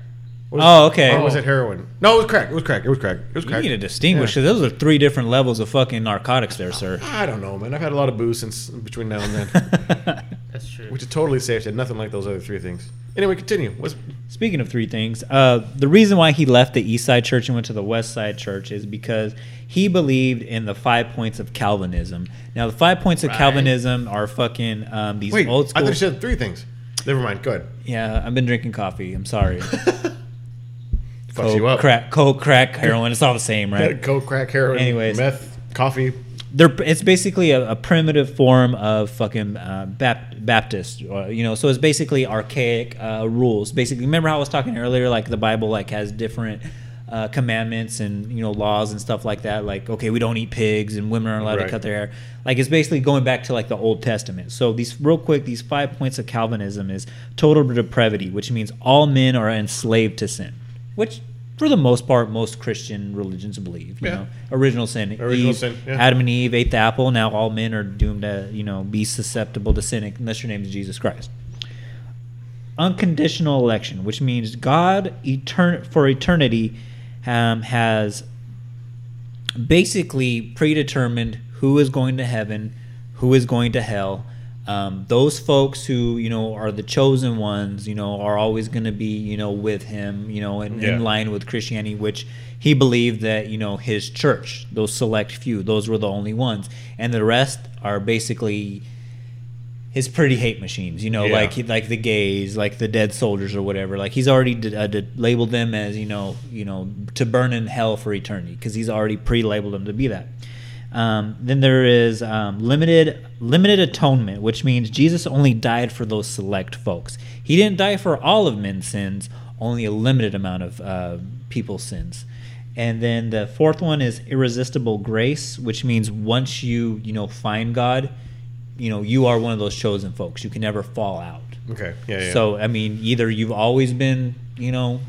Was- Oh, okay. Or was it heroin? No, it was crack. It was crack. It was crack. It was crack. you need to distinguish. Yeah. 'cause those are three different levels of fucking narcotics, there, sir. I don't know, man. I've had a lot of booze since between now and then, (laughs) That's true. which is totally safe. Had nothing like those other three things. Anyway, continue. What's Speaking of three things, uh, the reason why he left the East Side Church and went to the West Side Church is because he believed in the five points of Calvinism. Now, the five points of Right. Calvinism are fucking um, these wait? old I school. thought you said three things. Never mind. Go ahead. yeah, I've been drinking coffee. I'm sorry. (laughs) Fucks you up. crack, coke, crack, heroin. It's all the same, (laughs) right? Coke, crack, heroin, Anyways. meth, coffee. They're it's basically a, a primitive form of fucking uh, Bap- Baptist, uh, you know. So it's basically archaic uh, rules. Basically, remember how I was talking earlier? Like the Bible, like has different uh, commandments and you know laws and stuff like that. Like okay, we don't eat pigs and women aren't allowed Right. to cut their hair. Like it's basically going back to like the Old Testament. So these real quick, these five points of Calvinism is total depravity, which means all men are enslaved to sin, which. For the most part, most Christian religions believe. You Yeah. know, original sin. Original Eve- sin, yeah. Adam and Eve ate the apple. Now all men are doomed to, you know, be susceptible to sin unless your name is Jesus Christ. Unconditional election, which means God etern- for eternity um, has basically predetermined who is going to heaven, who is going to hell. Um, those folks who you know are the chosen ones, you know, are always going to be you know with him, you know, in, Yeah. in line with Christianity, which he believed that you know his church, those select few, those were the only ones, and the rest are basically his pretty hate machines, you know, Yeah. like like the gays, like the dead soldiers or whatever. Like he's already d- uh, d- labeled them as you know, you know, to burn in hell for eternity because he's already pre-labeled them to be that. Um, then there is um, limited limited atonement, which means Jesus only died for those select folks. He didn't die for all of men's sins, only a limited amount of uh, people's sins. And then the fourth one is irresistible grace, which means once you you know find God, you know you are one of those chosen folks. You can never fall out. Okay. Yeah. Yeah. So I mean, either you've always been you know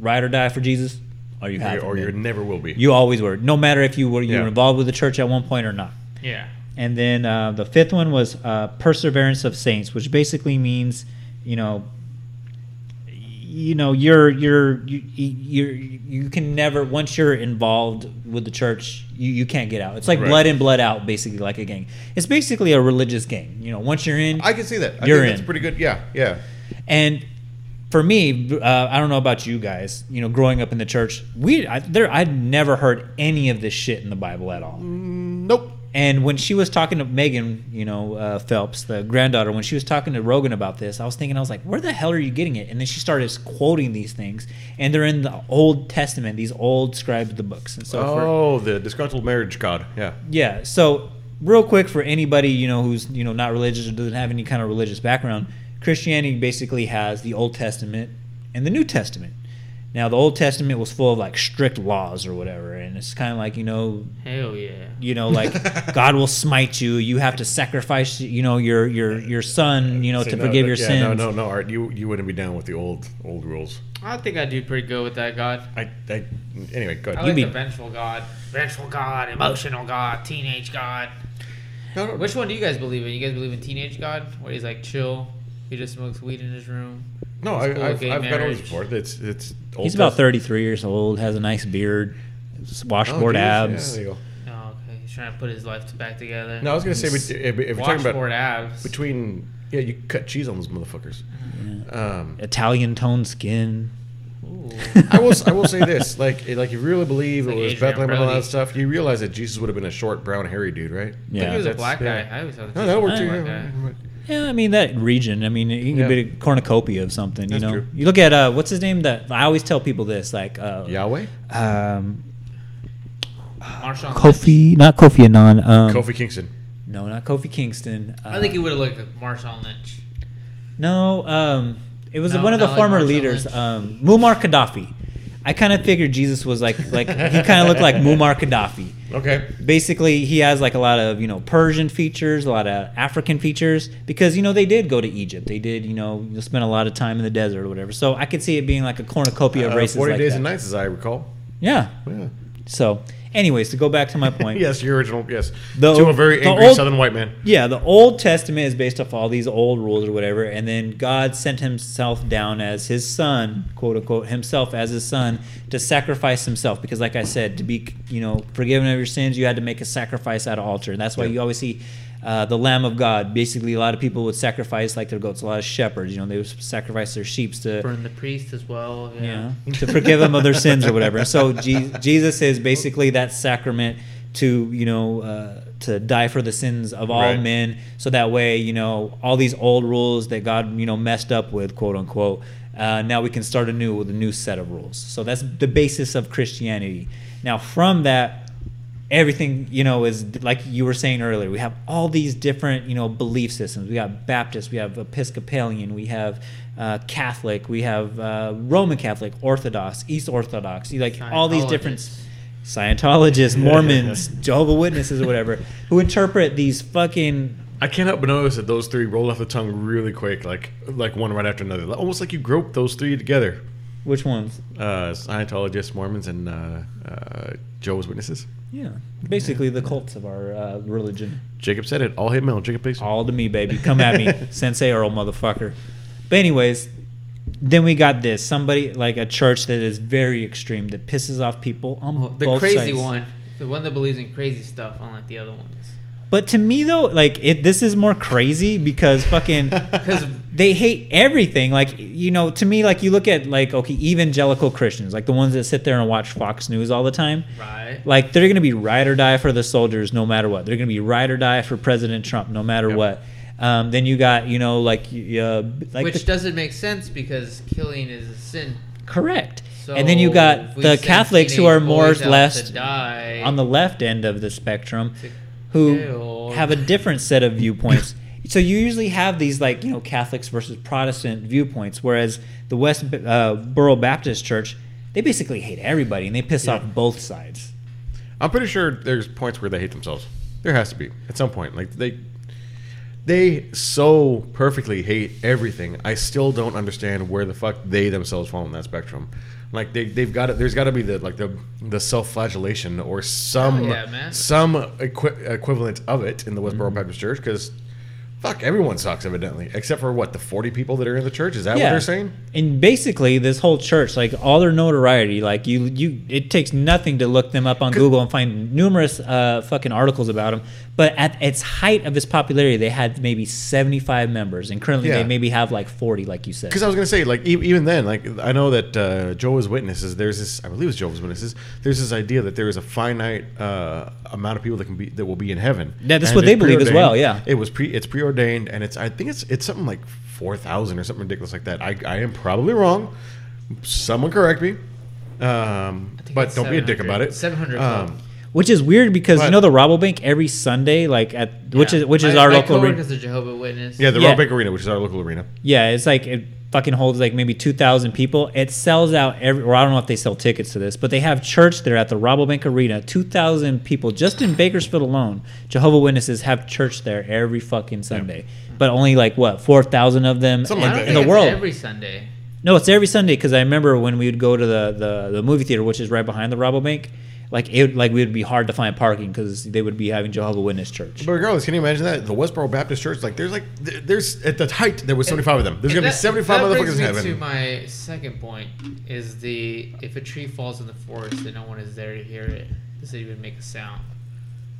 ride or die for Jesus, or you or, haven't. or you been. never will be. You always were, no matter if you were you were involved with the church at one point or not. Yeah. And then uh, the fifth one was uh, perseverance of saints, which basically means, you know, you know, you're you're you you you can never once you're involved with the church, you, you can't get out. It's like Right. blood in, blood out, basically like a gang. It's basically a religious gang. You know, once you're in, I can see that. I You're think that's in. pretty good. Yeah. Yeah. and for me, uh, I don't know about you guys. You know, growing up in the church, we I, there I'd never heard any of this shit in the Bible at all. Nope. And when she was talking to Megan, you know, uh, Phelps, the granddaughter, when she was talking to Rogan about this, I was thinking, I was like, where the hell are you getting it? And then she started quoting these things, and they're in the Old Testament, these old scribes of the books. And so, for, oh, the disgruntled marriage god. Yeah. yeah. So, real quick for anybody you know who's you know not religious or doesn't have any kind of religious background, Christianity basically has the Old Testament and the New Testament. Now, the Old Testament was full of like strict laws or whatever, and it's kind of like you know Hell yeah. you know like (laughs) god will smite you you have to sacrifice you know your your your son you know See, to no, forgive no, your yeah, sins No, no, no, Art. You you wouldn't be down with the old old rules. I think I do pretty good with that God. I, I anyway. Go I ahead. like be- the vengeful God. Vengeful God, emotional God, teenage God. No, no, Which one do you guys believe in? You guys believe in teenage God, where he's like chill, he just smokes weed in his room. no, I, cool, I've, I've got all marriage. this. It's it's. Old he's about 33 years old has a nice beard Oh, washboard geez, yeah, abs there you go. Oh, okay. He's trying to put his life back together. No, I was gonna say, but if, if you're talking about Washboard abs. between, yeah, you cut cheese on those motherfuckers. Um, italian toned skin Ooh. I will. (laughs) I will say this: like, like if you really believe Like it was Adrian Bethlehem and all that stuff, you realize that Jesus would have been a short, brown, hairy dude, right? I think he was a black yeah. guy. I always thought No, that worked too. Black Yeah. I mean that region. I mean, it can Yeah. be a cornucopia of something. You know, true. you look at uh, what's his name? That I always tell people this, like uh, Yahweh, um, Marshawn Lynch. Kofi, not Kofi Annan. Um, Kofi Kingston. No, not Kofi Kingston. Uh, I think he would have looked like Marshawn Lynch. No, um, it was No, one of the like former Marshall leaders, Lynch. um, Muammar Gaddafi. I kind of figured Jesus was like like he kind of looked like Muammar Gaddafi. Okay. Basically, he has like a lot of you know Persian features, a lot of African features because you know they did go to Egypt. They did you know spend a lot of time in the desert or whatever. So I could see it being like a cornucopia of Uh, races. Forty like days that. and nights, as I recall. Yeah. Yeah. So, anyways, to go back to my (laughs) point. Yes, your original. Yes. The- to a very angry old- Southern white man. Yeah, the Old Testament is based off all these old rules or whatever, and then God sent Himself down as His Son, quote unquote, Himself as His Son to sacrifice Himself. Because, like I said, to be you know forgiven of your sins, you had to make a sacrifice at an altar, and that's why Yeah. you always see. Uh, the Lamb of God. Basically, a lot of people would sacrifice like their goats. A lot of shepherds, you know, they would sacrifice their sheep to Burn the priest as well. Yeah. yeah, to forgive them of their sins or whatever. So (laughs) Je- Jesus is basically that sacrament to you know uh, to die for the sins of all Right. men. So that way, you know, all these old rules that God you know messed up with, quote unquote. Uh, now we can start anew with a new set of rules. So that's the basis of Christianity. Now from that, everything you know is like you were saying earlier we have all these different you know belief systems we got baptist we have episcopalian we have uh, catholic we have uh, roman catholic orthodox east orthodox like all these different scientologists (laughs) mormons jehovah witnesses or whatever who interpret these fucking I can't help but notice that those three roll off the tongue really quick, like like one right after another, almost like you groped those three together. which ones Uh, Scientologists, Mormons, and uh, uh, Jehovah's Witnesses. Yeah basically the cults of our uh, religion Jacob said it. All hate mail. Jacob Payson. All to me, baby. Come at me, (laughs) Sensei Earl, motherfucker. But anyways, then we got this somebody like a church that is very extreme that pisses off people on Well, the both crazy sides. one, the one that believes in crazy stuff, unlike the other ones. But to me though, like it, this is more crazy because fucking (laughs) Because they hate everything. Like you know, to me, like you look at like okay, evangelical Christians, like the ones that sit there and watch Fox News all the time. right, Like they're gonna be ride or die for the soldiers no matter what. They're gonna be ride or die for President Trump no matter Yep. what. Um, then you got you know like uh, like which the, doesn't make sense because killing is a sin. correct. So and then you got the Catholics who are more or less on the left end of the spectrum who kill. have a different set of viewpoints. So you usually have these like you know Catholics versus Protestant viewpoints, whereas the West uh, Borough Baptist Church they basically hate everybody and they piss off both sides. I'm pretty sure there's points where they hate themselves. There has to be at some point. Like they, they so perfectly hate everything. I still don't understand where the fuck they themselves fall in that spectrum. Like they they've got it. There's got to be the like the the self-flagellation or some Oh, yeah, some equi- equivalent of it in the Westboro Mm-hmm. Baptist Church because. Fuck, everyone sucks evidently, except for what the forty people that are in the church. Is that what they're saying? And basically, this whole church, like all their notoriety, like you, you, it takes nothing to look them up on Google and find numerous uh, fucking articles about them. But at its height of its popularity, they had maybe seventy-five members, and currently Yeah. they maybe have like forty, like you said. Because I was gonna say, like, e- even then, like, I know that uh, Jehovah's Witnesses. There's this, I believe it's Jehovah's Witnesses. There's this idea that there is a finite uh, amount of people that can be that will be in heaven. Yeah, that's And what they it's believe as well, preordained. yeah. it was pre, it's preordained, and it's, I think it's, it's something like four thousand or something ridiculous like that. I, I am probably wrong. Someone correct me. Um, but don't be a dick about it. 700 Um, Which is weird because you know the Rabobank every Sunday, like at which is which is my, our my local arena. coworker's a Jehovah Witness. yeah, the Yeah. Rabobank Arena, which is our local arena. Yeah, it's like it fucking holds like maybe two thousand people. It sells out every. Or I don't know if they sell tickets to this, but they have church there at the Rabobank Arena. Two thousand people just in Bakersfield alone. Jehovah Witnesses have church there every fucking Sunday, but only like what four thousand of them Something in, like that. in think the world. every Sunday. No, it's every Sunday because I remember when we would go to the, the, the movie theater, which is right behind the Rabobank. Like it, would- like we would be hard to find parking because they would be having Jehovah Witness church. But regardless, can you imagine that the Westboro Baptist Church? Like, there's like, there's at the height there was 75 of them. There's gonna be That- 75 that motherfuckers brings in me heaven. To my second point is the if a tree falls in the forest and no one is there to hear it, does it even make a sound?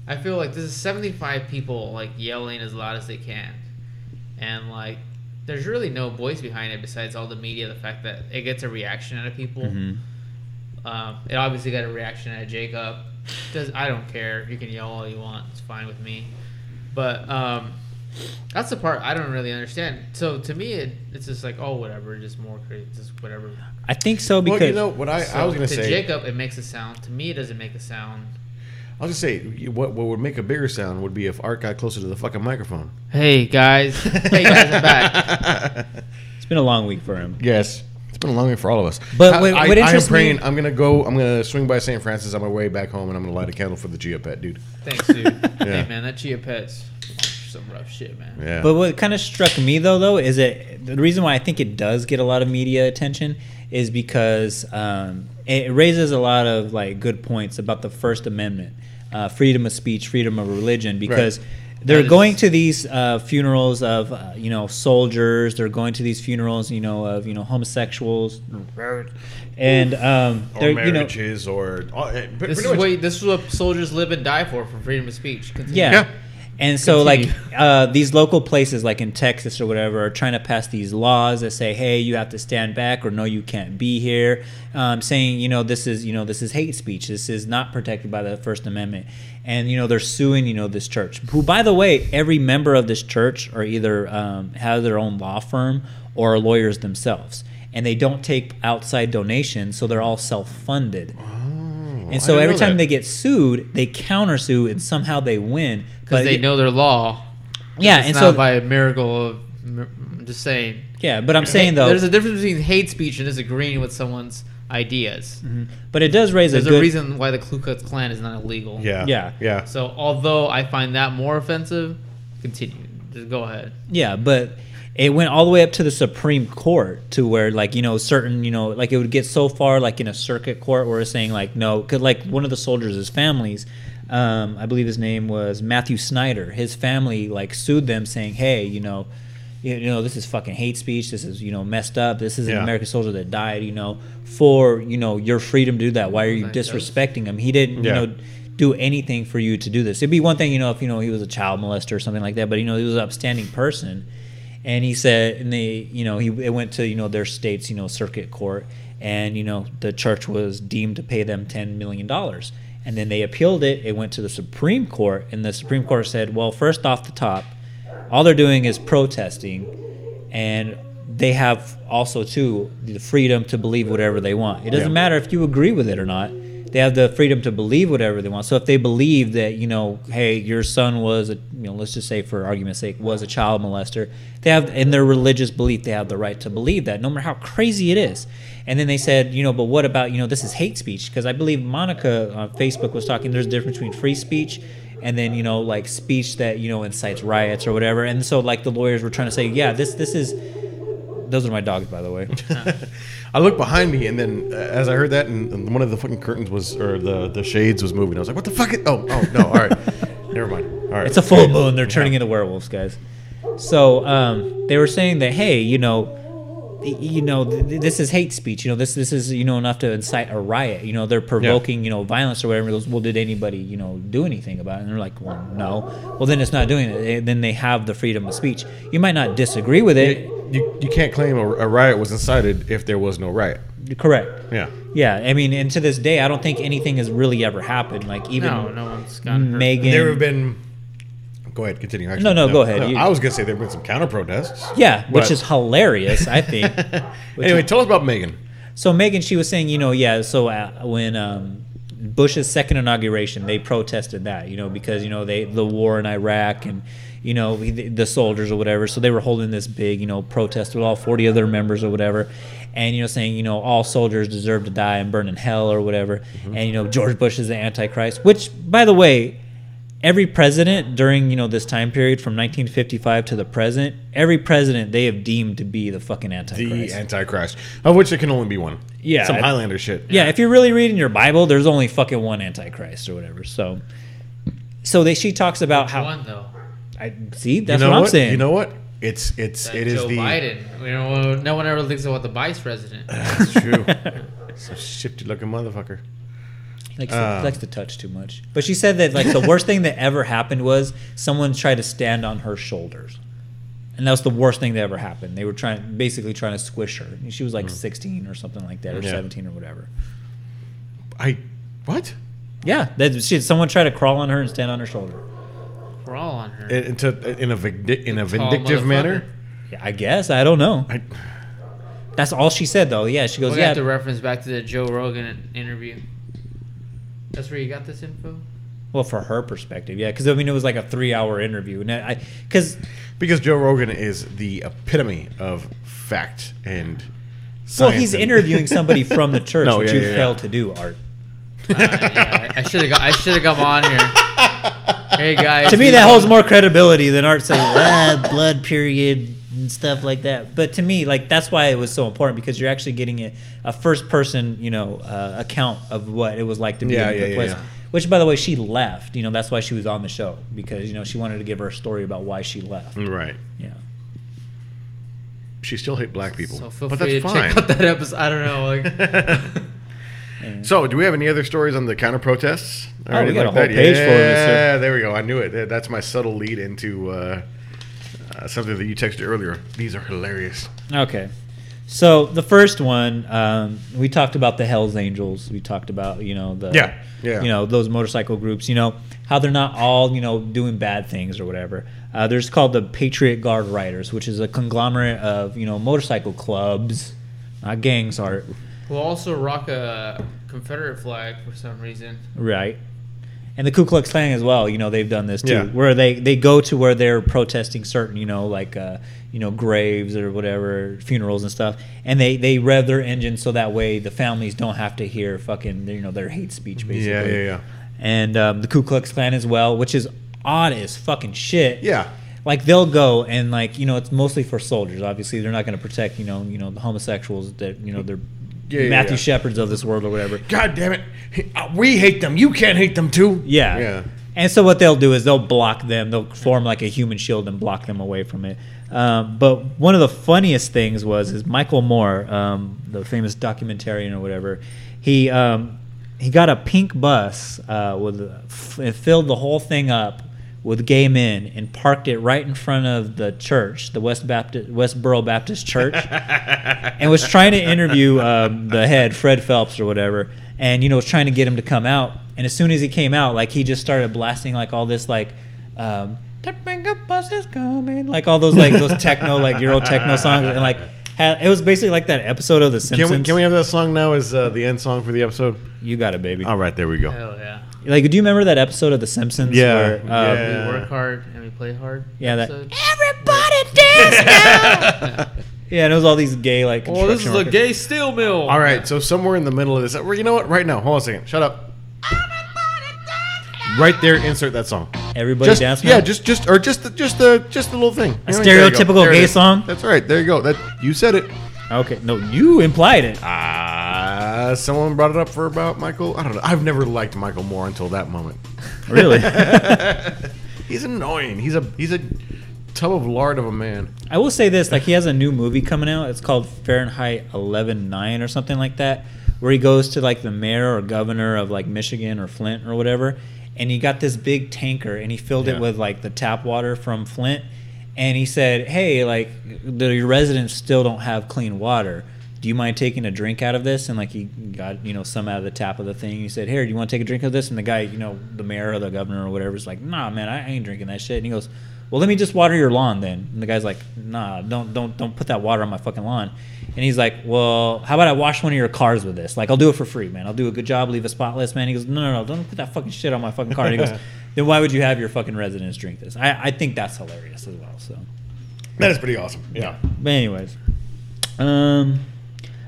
I feel like this is 75 people like yelling as loud as they can, and like there's really no voice behind it besides all the media. The fact that it gets a reaction out of people. Mm-hmm. Um, it obviously got a reaction out of Jacob. Does I don't care. You can yell all you want. It's fine with me. But um, that's the part I don't really understand. So to me, it, it's just like oh whatever, just more crazy, just whatever. I think so because well, you know what I, I was gonna to say. Jacob, it makes a sound. To me, it doesn't make a sound. I'll gonna say what what would make a bigger sound would be if Art got closer to the fucking microphone. Hey guys, (laughs) hey guys, I'm back. (laughs) it's been a long week for him. Yes. It's been a long way for all of us. But I, what- I, what I am interests me- praying. I'm gonna go. I'm gonna swing by St. Francis on my way back home, and I'm gonna light a candle for the Chia Pet, dude. Thanks, dude. (laughs) Yeah. Hey man, that Chia Pet's some rough shit, man. Yeah. But what kind of struck me though, though, is that the reason why I think it does get a lot of media attention is because um, it raises a lot of like good points about the First Amendment, uh, freedom of speech, freedom of religion, because. They're That is- going to these uh, funerals of uh, you know soldiers. They're going to these funerals you know of you know homosexuals, and um, or they're you know marriages, or oh, This is what this is what soldiers live and die for for freedom of speech. Continue. Yeah. Yeah. And so, Continue. like, uh, these local places, like in Texas or whatever, are trying to pass these laws that say, "Hey, you have to stand back," or "No, you can't be here," um, saying, you know, this is, you know, this is hate speech. This is not protected by the First Amendment, and you know, they're suing, you know, this church. Who, by the way, every member of this church are either um, have their own law firm or are lawyers themselves, and they don't take outside donations, so they're all self-funded. I And so every time that. they get sued, they countersue and somehow they win. because they know their law. Yeah, it's and not so by a miracle of. I'm just saying. yeah, but I'm saying though, there's a difference between hate speech and disagreeing with someone's ideas. Mm-hmm. but it does raise a There's a a, reason why the Ku Klux Klan is not illegal. Yeah. Yeah. Yeah. So although I find that more offensive, continue. Just go ahead. Yeah, but it went all the way up to the Supreme Court to where like you know certain you know like it would get so far like in a circuit court where it's saying like no because like one of the soldiers' his families. Um, I believe his name was Matthew Snyder. His family like sued them, saying, "Hey, you know, you you know, this is fucking hate speech. This is, you know, messed up. This is an American soldier that died, you know, for, you know, your freedom to do that. Why are you disrespecting him? He didn't, Yeah. you know, do anything for you to do this. It'd be one thing, you know, if, you know, he was a child molester or something like that, but, you know, he was an upstanding person. And he said, and they, you know, he it went to, you know, their state's, you know, circuit court, and, you know, the church was deemed to pay them $10 million. And then they appealed it. It went to the Supreme Court, and the Supreme Court said, well, first off the top, all they're doing is protesting and they have also too the freedom to believe whatever they want it doesn't Yeah. matter if you agree with it or not they have the freedom to believe whatever they want. So if they believe that you know hey your son was a you know let's just say for argument's sake was a child molester they have in their religious belief they have the right to believe that no matter how crazy it is. And then they said you know but what about you know this is hate speech? Because i believe monica on facebook was talking there's a difference between free speech and then you know like speech that you know incites riots or whatever. And so like the lawyers were trying to say yeah this this is those are my dogs by the way (laughs) (laughs) I looked behind me, and then uh, as I heard that, and, and one of the fucking curtains was, or the the shades was moving. I was like, "What the fuck?" Oh, oh no! All right, (laughs) never mind. All right, it's a full moon they're turning into werewolves guys so um, they were saying that hey you know you know th- th- this is hate speech you know this this is you know enough to incite a riot you know they're provoking you know violence or whatever He goes well did anybody you know do anything about it and they're like well no well then it's not doing it Eh, then they have the freedom of speech you might not disagree with it You, you can't claim a, a riot was incited if there was no riot. correct Yeah. Yeah, I mean, and to this day, I don't think anything has really ever happened. Like even no, no one's gotten hurt. Megan. There have been. Go ahead, continue. Actually, No, no, go ahead. You- I was gonna say there have been some counter protests. yeah, which But- is hilarious. I think. (laughs) Which Anyway, tell us about Megan. so Megan, she was saying, you know, yeah. So uh, when um, Bush's second inauguration, they protested that, you know, because you know they the war in Iraq and you know the, the soldiers or whatever. So they were holding this big, you know, protest with all forty of their members or whatever, and you know saying, you know, all soldiers deserve to die and burn in hell or whatever. And you know George Bush is the Antichrist, which, by the way. Every president during you know this time period from 1955 to the present, every president they have deemed to be the fucking Antichrist. The Antichrist, of which there can only be one. Yeah, some I- Highlander shit. Yeah, if you're really reading your Bible, there's only fucking one Antichrist or whatever. So, so they she talks about how one though. I see. you That's know what I'm saying. You know what? It's it's That it is Joe the. Biden. You know, no one ever thinks about the vice president. That's true. (laughs) it's a shifty looking motherfucker. He likes, to, Um, he likes to touch too much. But she said that like the worst thing that ever happened was someone tried to stand on her shoulders. and that was the worst thing that ever happened. They were trying, basically trying to squish her. And she was like 16 or something like that, or Yeah. 17 or whatever. I what? Yeah, that, she, someone tried to crawl on her and stand on her shoulder. Crawl on her. In, into in a vindi- in a vindictive manner. Yeah, I guess I don't know. I, That's all she said though. Yeah, she goes, We yeah. have to reference back to the Joe Rogan interview. That's where you got this info. Well, for her perspective, yeah, because I mean it was like a three-hour interview, and I, because because Joe Rogan is the epitome of fact and. well, he's and- interviewing somebody (laughs) from the church, No, which yeah, you yeah, yeah. failed to do, Art. Uh, yeah, I should have got. I should have come on here. (laughs) Hey guys. to me, that holds more credibility than Art saying ah, blood period and stuff like that. But to me, like that's why it was so important because you're actually getting a, a first-person, you know, uh, account of what it was like to be Yeah, in yeah, the place. yeah. Which, by the way, she left. You know, that's why she was on the show because you know she wanted to give her story about why she left. Right. Yeah. She still hate black people, So feel but free that's to fine. check out that episode. I don't know. Like, (laughs) So, do we have any other stories on the counter protests? Oh, we anything got a whole that? page full of this. Yeah, there we go. I knew it. That's my subtle lead into uh, uh, something that you texted earlier. These are hilarious. Okay. So the first one, um, we talked about the Hell's Angels. We talked about you know the Yeah, yeah. you know those motorcycle groups. You know how they're not all you know doing bad things or whatever. Uh, there's called the Patriot Guard Riders, which is a conglomerate of you know motorcycle clubs, not gangs, art we'll also rock a Confederate flag for some reason. right. And the Ku Klux Klan as well. You know they've done this too, Yeah. where they they go to where they're protesting certain you know like uh, you know graves or whatever funerals and stuff, and they they rev their engines so that way the families don't have to hear fucking you know their hate speech basically. Yeah, yeah, yeah. And um, the Ku Klux Klan as well, which is odd as fucking shit. Yeah. Like they'll go and like you know it's mostly for soldiers. Obviously they're not going to protect you know you know the homosexuals that you know they're Yeah, Matthew yeah. Shepards of this world or whatever. God damn it. Uh, We hate them. You can't hate them too. Yeah. Yeah. And so what they'll do is they'll block them. They'll form like a human shield and block them away from it. Um, but one of the funniest things was is Michael Moore, um, the famous documentarian or whatever. He um, he got a pink bus uh, with f- it filled the whole thing up with gay men and parked it right in front of the church, the West Baptist Westboro Baptist Church, (laughs) and was trying to interview um, the head Fred Phelps or whatever, and you know was trying to get him to come out. And as soon as he came out, like he just started blasting like all this like. Um, the bus is coming, like all those like those techno like Euro techno songs, and like had, it was basically like that episode of The Can Simpsons. we, can we have that song now as uh, the end song for the episode? you got it, baby. All right, there we go. Hell yeah. Like, do you remember that episode of The Simpsons? Yeah, where, uh, yeah. We work hard and we play hard. Yeah, that- episode. Everybody dance now. (laughs) yeah, and it was all these gay like. Oh, this is construction a gay steel mill. All right, so somewhere in the middle of this, you know what? Right now, hold on a second. Shut up. Right there, insert that song. Everybody Just, dance. yeah, now? just just or just the just the just the little thing. A You know, there you go. stereotypical gay song? That's right. There you go. That you said it. okay. No, you implied it. Uh, someone brought it up for about Michael. I don't know. I've never liked Michael Moore until that moment. (laughs) Really? (laughs) He's annoying. He's a he's a tub of lard of a man. I will say this: like he has a new movie coming out. It's called Fahrenheit 11.9 or something like that, where he goes to like the mayor or governor of like Michigan or Flint or whatever, and he got this big tanker and he filled Yeah. it with like the tap water from Flint, and he said, "Hey, like the, your residents still don't have clean water." Do you mind taking a drink out of this? And like he got you know some out of the tap of the thing. He said, "Here, do you want to take a drink of this?" And the guy, you know, the mayor or the governor or whatever, is like, "Nah, man, I ain't drinking that shit." And he goes, well let me just water your lawn then and the guy's like nah don't don't don't put that water on my fucking lawn and he's like well how about i wash one of your cars with this like i'll do it for free man i'll do a good job leave it spotless man he goes no no no don't put that fucking shit on my fucking car and he goes (laughs) then why would you have your fucking residents drink this i, I think that's hilarious as well so That is pretty awesome. Yeah. but anyways um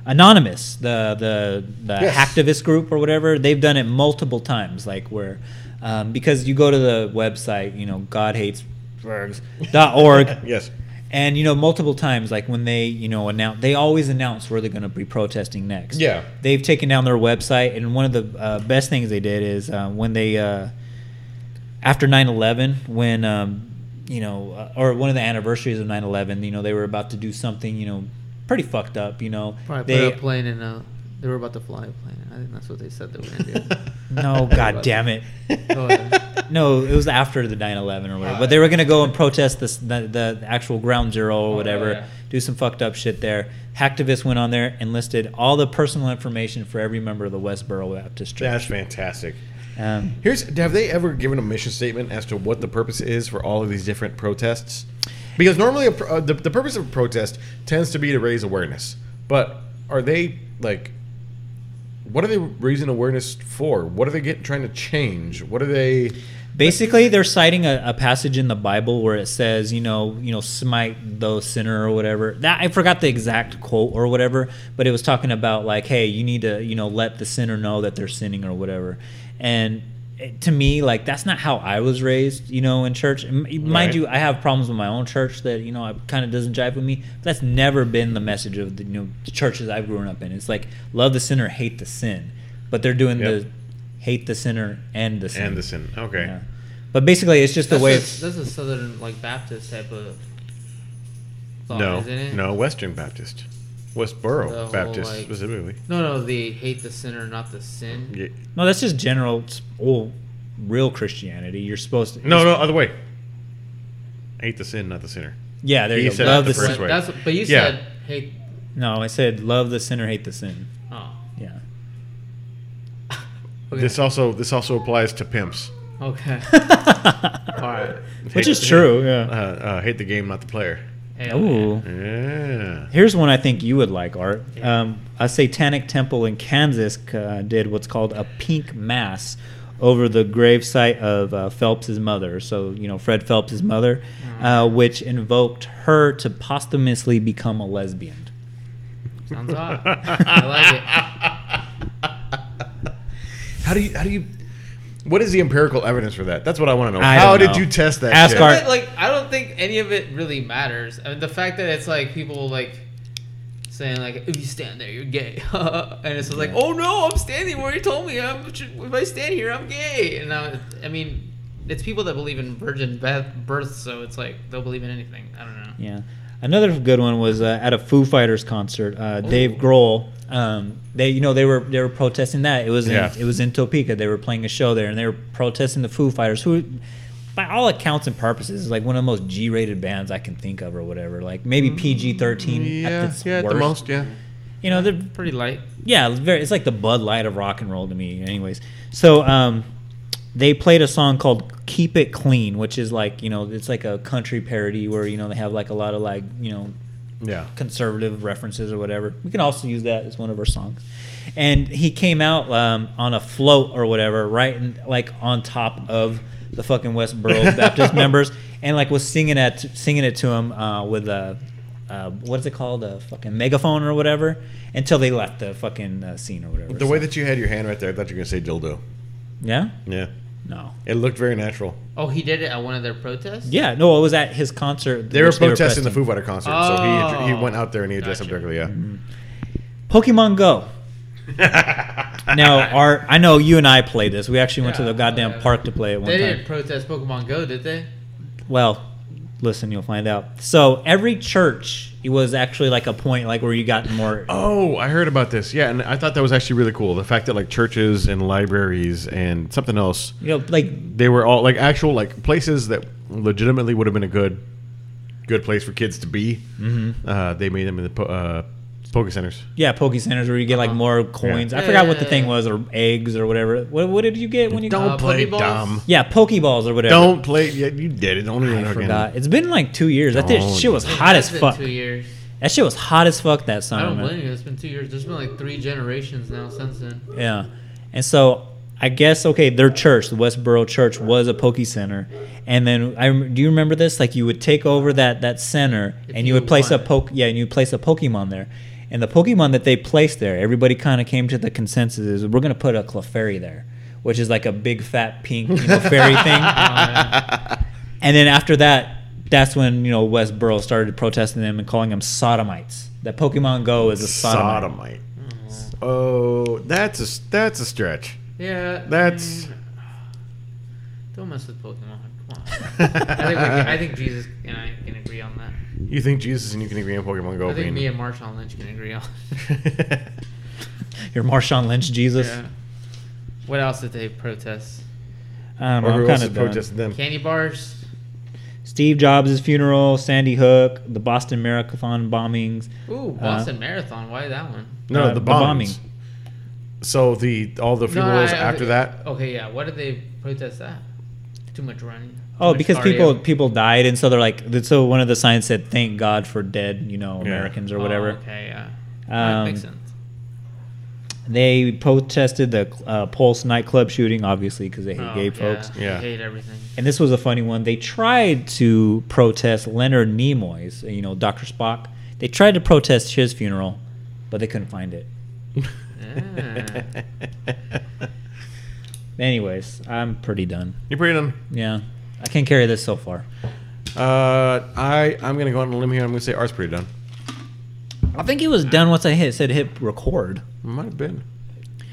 anonymous the the the Yes. hacktivist group or whatever they've done it multiple times like where um, because you go to the website you know god hates org (laughs) Yes. And you know, multiple times, like when they, you know, announce, they always announce where they're going to be protesting next. Yeah. they've taken down their website, and one of the uh, best things they did is uh, when they, uh, after 9/11, when um, you know, uh, or one of the anniversaries of 9/11, you know, they were about to do something, you know, pretty fucked up. You know, Probably they put a plane in a. They were about to fly a plane. I think that's what they said they were gonna do. (laughs) no, god damn it. Go ahead. no, it was after the 9/11 or whatever. But they were gonna go and protest this, the the actual ground zero or whatever, yeah. do some fucked up shit there. Hacktivists went on there and listed all the personal information for every member of the Westboro Baptist Church. That's fantastic. Um, Here's have they ever given a mission statement as to what the purpose is for all of these different protests? Because normally a, pro- uh, the, the purpose of a protest tends to be to raise awareness. But are they like what are they raising awareness for? What are they getting trying to change? What are they Basically, they're citing a, a passage in the Bible where it says, you know, you know, smite the sinner or whatever. That I forgot the exact quote or whatever, but it was talking about like, hey, you need to, you know, let the sinner know that they're sinning or whatever. And to me, like that's not how I was raised, you know, in church. M- Mind Right. you, I have problems with my own church that you know kind of doesn't jive with me. But that's never been the message of the you know the churches I've grown up in. It's like love the sinner, hate the sin, but they're doing Yep. the hate the sinner and the sin. and the sin? Okay. Yeah. But basically, it's just the way. a, that's a southern like Baptist type of. Thought, no, isn't it? no, Western Baptist, Westboro The whole, Baptist like- specifically. No, no, they hate the sinner, not the sin. Yeah. no, that's just general, it's all real Christianity. You're supposed to. No, no, other way. Hate the sin, not the sinner. Yeah, there He you go. said Love the the first sin. way. That's but you Yeah. said hate. No, I said love the sinner, hate the sin. Oh, Yeah. (laughs) okay. This also this also applies to pimps. okay. (laughs) All right. Which Hate- is true. Uh, Yeah. uh, hate the game, not the player. Hell yeah. Ooh. Yeah. Here's one I think you would like, Art. Um, a satanic temple in Kansas uh, did what's called a pink mass over the gravesite of uh, Phelps's mother. So, you know, Fred Phelps's mother, uh, which invoked her to posthumously become a lesbian. Sounds hot. I like it. (laughs) How do you how do you what is the empirical evidence for that? That's what I want to know. I How don't did know. you test that? Ask shit? our- But, like I don't think any of it really matters. I mean, the fact that it's like people like saying like if you stand there you're gay, (laughs) and it's just like oh no I'm standing where you told me I'm if I stand here I'm gay, and now I mean it's people that believe in virgin be- birth, so it's like they'll believe in anything. I don't know. Yeah. Another good one was uh, at a Foo Fighters concert. Uh, Dave Grohl. Um, they, you know, they were they were protesting that. It was in, Yeah. it was in Topeka. They were playing a show there, and they were protesting the Foo Fighters, who, by all accounts and purposes, is like one of the most G-rated bands I can think of, or whatever. Like maybe PG-13 Mm, yeah, at its yeah, at the most, yeah. You know, they're Pretty light. yeah, it's very. It's like the Bud Light of rock and roll to me. Anyways, so um, they played a song called "Keep It Clean," which is like you know, it's like a country parody where you know they have like a lot of like you know Yeah. conservative references or whatever. We can also use that as one of our songs. And he came out um, on a float or whatever, right, in, like on top of the fucking Westboro (laughs) Baptist members, and like was singing at singing it to him uh, with a uh, what is it called, a fucking megaphone or whatever, until they left the fucking uh, scene or whatever. The way that you had your hand right there, I thought you were gonna say dildo. yeah, Yeah. No, It looked very natural. Oh, he did it at one of their protests. yeah, no, it was at his concert. They were which protesting the protesting. Foo Fighter concert, so he he went out there and he addressed Gotcha. them directly. Yeah. Mm-hmm. Pokemon Go. (laughs) now, our I know you and I played this. We actually went to Yeah, the goddamn yeah. park to play it one time. They time. didn't protest Pokemon Go, did they? Well, listen, you'll find out. So every church it was actually like a point like where you got more. Oh, I heard about this. Yeah, and I thought that was actually really cool. The fact that like churches and libraries and something else, You know, like they were all like actual like places that legitimately would have been a good, good place for kids to be. Mm-hmm. Uh, they made them in the uh, Poke centers. yeah, Poke centers where you get like Uh-huh. more coins. I forgot yeah, what the thing was or eggs or whatever. What, what did you get when you Don't Uh, play Pokeballs? dumb. Yeah, Pokeballs or whatever. Don't play. Yeah, you did it. Don't even I fucking- forgot. It's been like two years. That Don't. shit was It hot has as been fuck. Two years. That shit was hot as fuck that summer. I don't man. blame you. It's been two years. There's been like three generations now since then. Yeah. And so I guess okay, their church, the Westboro Church, was a Poke Center, and then I rem- do you remember this? Like you would take over that that center, If and you you would place a poke, yeah, and you would place a Pokemon there, and the Pokemon that they placed there, everybody kind of came to the consensus is we're gonna put a Clefairy there, which is like a big fat pink you know, fairy (laughs) thing, oh, and then after that. That's when you know Westboro started protesting them and calling them sodomites. That Pokemon Go is a sodomite. sodomite. Oh, that's a that's a stretch. Yeah. That's- Don't mess with Pokemon. Come on. (laughs) I think, we can, I think Jesus and I can agree on that. You think Jesus and you can agree on Pokemon Go I think being me and Marshawn Lynch can agree on. (laughs) You're Marshawn Lynch, Jesus. yeah. What else did they protest? I don't know. Or I'm who else kind is of done. protesting them? Candy bars. Steve Jobs' funeral, Sandy Hook, the Boston Marathon bombings. Ooh, Boston Marathon. Why that one? No, Uh, the the bombing. bombing. So the all the funerals I- I- after that. Okay, yeah. Why did they protest that? Too much running. Too Oh, because cardio. people people died, and so they're like, so one of the signs said, "Thank God for dead," you know, Yeah. Americans or Oh, whatever. okay, yeah. Um, that makes sense. They protested the uh, Pulse nightclub shooting, obviously, because they hate Oh, gay yeah, folks. they Yeah. hate everything. And this was a funny one. They tried to protest Leonard Nimoy's, you know, Dr. Spock. They tried to protest his funeral, but they couldn't find it. Yeah. (laughs) Anyways, I'm pretty done. You're pretty done. Yeah, I can't carry this so far. Uh, I I'm gonna go out on a limb here. I'm gonna say Art's pretty done. I think it was done once I hit said hit record. Might have been.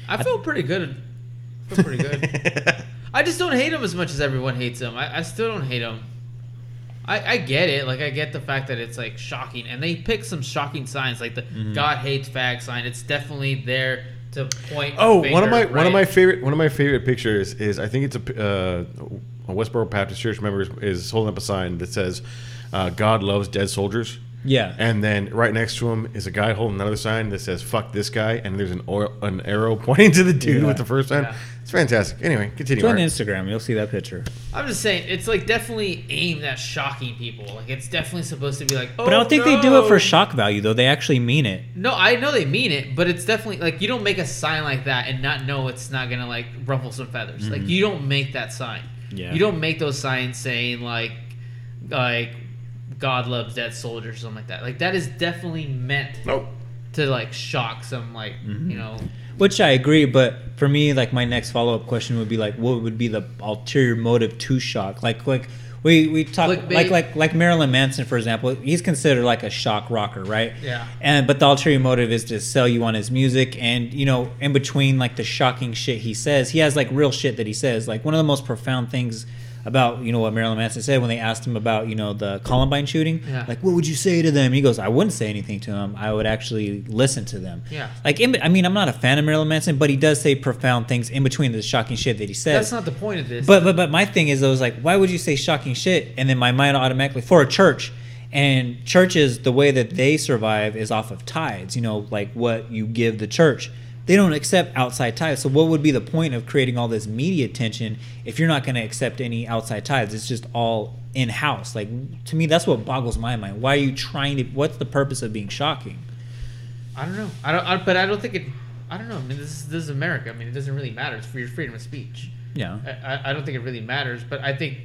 I feel pretty good. I feel pretty good. (laughs) I just don't hate him as much as everyone hates him. I, I still don't hate him. I, I get it. Like I get the fact that it's like shocking, and they pick some shocking signs, like the Mm-hmm. "God hates fag" sign. It's definitely there to point. a Oh, one of finger, my one of my favorite one of my favorite pictures is I think it's a uh, a Westboro Baptist Church member is, is holding up a sign that says uh, "God loves dead soldiers." Yeah. And then right next to him is a guy holding another sign that says "fuck this guy," and there's an oil, an arrow (laughs) pointing to the dude Yeah. with the first sign. Yeah. It's fantastic. Anyway, continue. Join Art. Instagram, you'll see that picture. I'm just saying, it's like definitely aimed at shocking people. Like it's definitely supposed to be like. Oh, But I don't think they do it for shock value though. They actually mean it. No, I know they mean it, but it's definitely like you don't make a sign like that and not know it's not gonna like ruffle some feathers. Like you don't make that sign. Yeah. You don't make those signs saying like, like, God loves dead soldiers or something like that. Like that is definitely meant Nope. to like shock some like mm-hmm. you know. Which I agree, but for me, like my next follow up question would be like, what would be the ulterior motive to shock? Like, like we we talk Clickbait. like like like Marilyn Manson, for example. He's considered like a shock rocker, right? Yeah. And but the ulterior motive is to sell you on his music, and you know, in between like the shocking shit he says, he has like real shit that he says. Like one of the most profound things about you know what Marilyn Manson said when they asked him about you know the Columbine shooting. Yeah. Like, what would you say to them? He goes, I wouldn't say anything to them. I would actually listen to them. Yeah. Like, in, I mean, I'm not a fan of Marilyn Manson, but he does say profound things in between the shocking shit that he says. That's not the point of this. But but but my thing is, though, was like, why would you say shocking shit? And then my mind automatically for a church, and churches, the way that they survive is off of tithes. You know, like what you give the church. They don't accept outside tithes. So what would be the point of creating all this media attention if you're not going to accept any outside tithes? It's just all in house. Like to me, that's what boggles my mind. Why are you trying to? What's the purpose of being shocking? I don't know. I don't. I, but I don't think it. I don't know. I mean, this is this is America. I mean, it doesn't really matter. It's for your freedom of speech. Yeah. I, I- I don't think it really matters, but I think,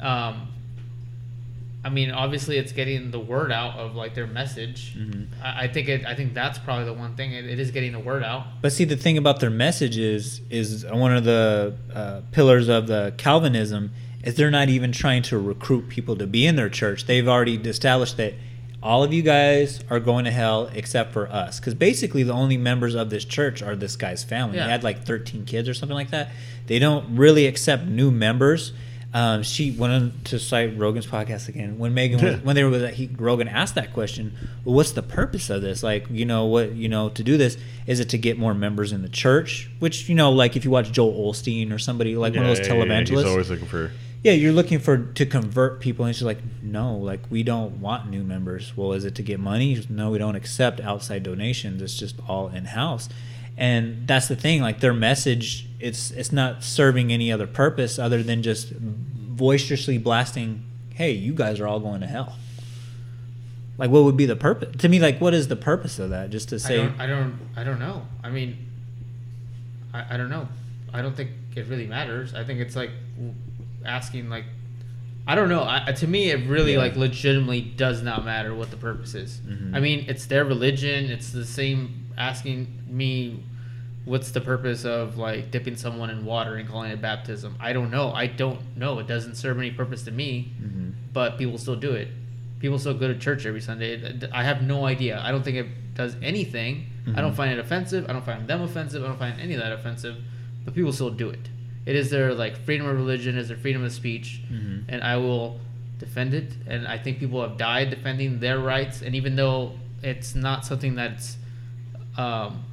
um, I mean, obviously, it's getting the word out of like their message. I, I think it. I think that's probably the one thing. It, it is getting the word out. But see, the thing about their message is, is one of the uh, pillars of the Calvinism is they're not even trying to recruit people to be in their church. They've already established that all of you guys are going to hell except for us. Because basically, the only members of this church are this guy's family. Yeah. He had like 13 kids or something like that. They don't really accept new members. Um, she went on to cite Rogan's podcast again. When Megan, was, when they were, he, Rogan asked that question. Well, what's the purpose of this? Like, you know, what you know to do this is it to get more members in the church? Which you know, like if you watch Joel Osteen or somebody like one of those Yeah, yeah, yeah, televangelists, He's always looking for. yeah, you're looking for to convert people, and she's like, no, like we don't want new members. Well, is it to get money? No, we don't accept outside donations. It's just all in house, and that's the thing. Like their message, it's it's not serving any other purpose other than just boisterously blasting, "Hey, you guys are all going to hell." Like, what would be the purpose? To me, like, what is the purpose of that? Just to I say, don't. I don't. I don't know. I mean, I, I don't know. I don't think it really matters. I think it's like asking like. I don't know. I, to me, it really Yeah. like legitimately does not matter what the purpose is. Mm-hmm. I mean, it's their religion. It's the same asking me, what's the purpose of like dipping someone in water and calling it baptism? I don't know. I don't know. It doesn't serve any purpose to me, Mm-hmm. but people still do it. People still go to church every Sunday. I have no idea. I don't think it does anything. I Mm-hmm. don't find it offensive. I don't find them offensive. I don't find any of that offensive. But people still do it. It is their like freedom of religion, is their freedom of speech, Mm-hmm. and I will defend it. And I think people have died defending their rights. And even though it's not something that's um,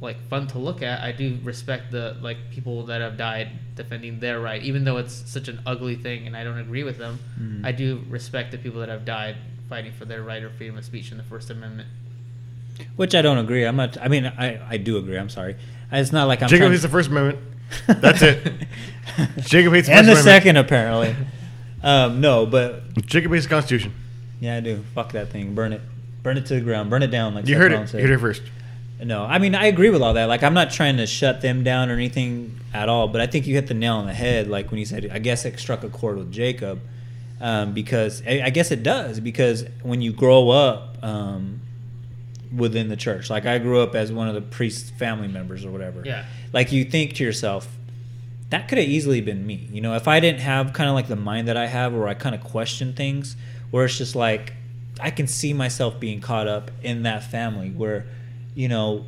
like fun to look at. I do respect the like people that have died defending their right, even though it's such an ugly thing, and I don't agree with them. Hmm. I do respect the people that have died fighting for their right of freedom of speech in the First Amendment. Which I don't agree. I'm not. I mean, I, I do agree. I'm sorry. It's not like I'm. Jacob trying- hates the First Amendment. That's it. (laughs) Jacob hates and the Amendment. second apparently. um, no, but Jacob hates the Constitution. yeah, I do. Fuck that thing. Burn it. Burn it to the ground. Burn it down. Like You Seth heard Rollins it. said. Heard it first. No, I mean I agree with all that. Like I'm not trying to shut them down or anything at all, but I think you hit the nail on the head. Like when you said, I guess it struck a chord with Jacob, um, because I, I guess it does. Because when you grow up um, within the church, like I grew up as one of the priest's family members or whatever. Yeah. Like you think to yourself, that could have easily been me. You know, if I didn't have kind of like the mind that I have, where I kind of question things, where it's just like I can see myself being caught up in that family where, you know,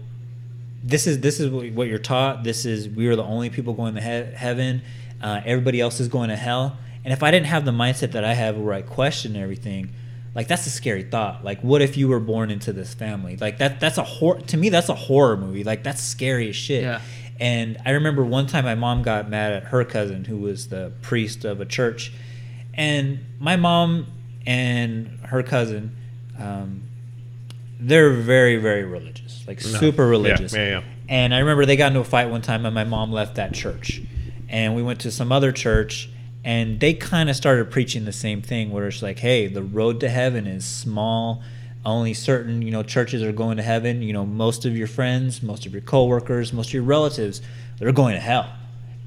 this is this is what you're taught. This is we are the only people going to he- heaven. Uh, everybody else is going to hell. And if I didn't have the mindset that I have, where I question everything, like that's a scary thought. Like, what if you were born into this family? Like that that's a horror to me. That's a horror movie. Like that's scary as shit. Yeah. And I remember one time my mom got mad at her cousin, who was the priest of a church, and my mom and her cousin, um, they're very very religious, like No. super Yeah, religious. yeah, yeah. And I remember they got into a fight one time, and my mom left that church, and we went to some other church, and they kind of started preaching the same thing, where it's like, hey, the road to heaven is small. Only certain, you know, churches are going to heaven. You know, most of your friends, most of your coworkers, most of your relatives, they're going to hell.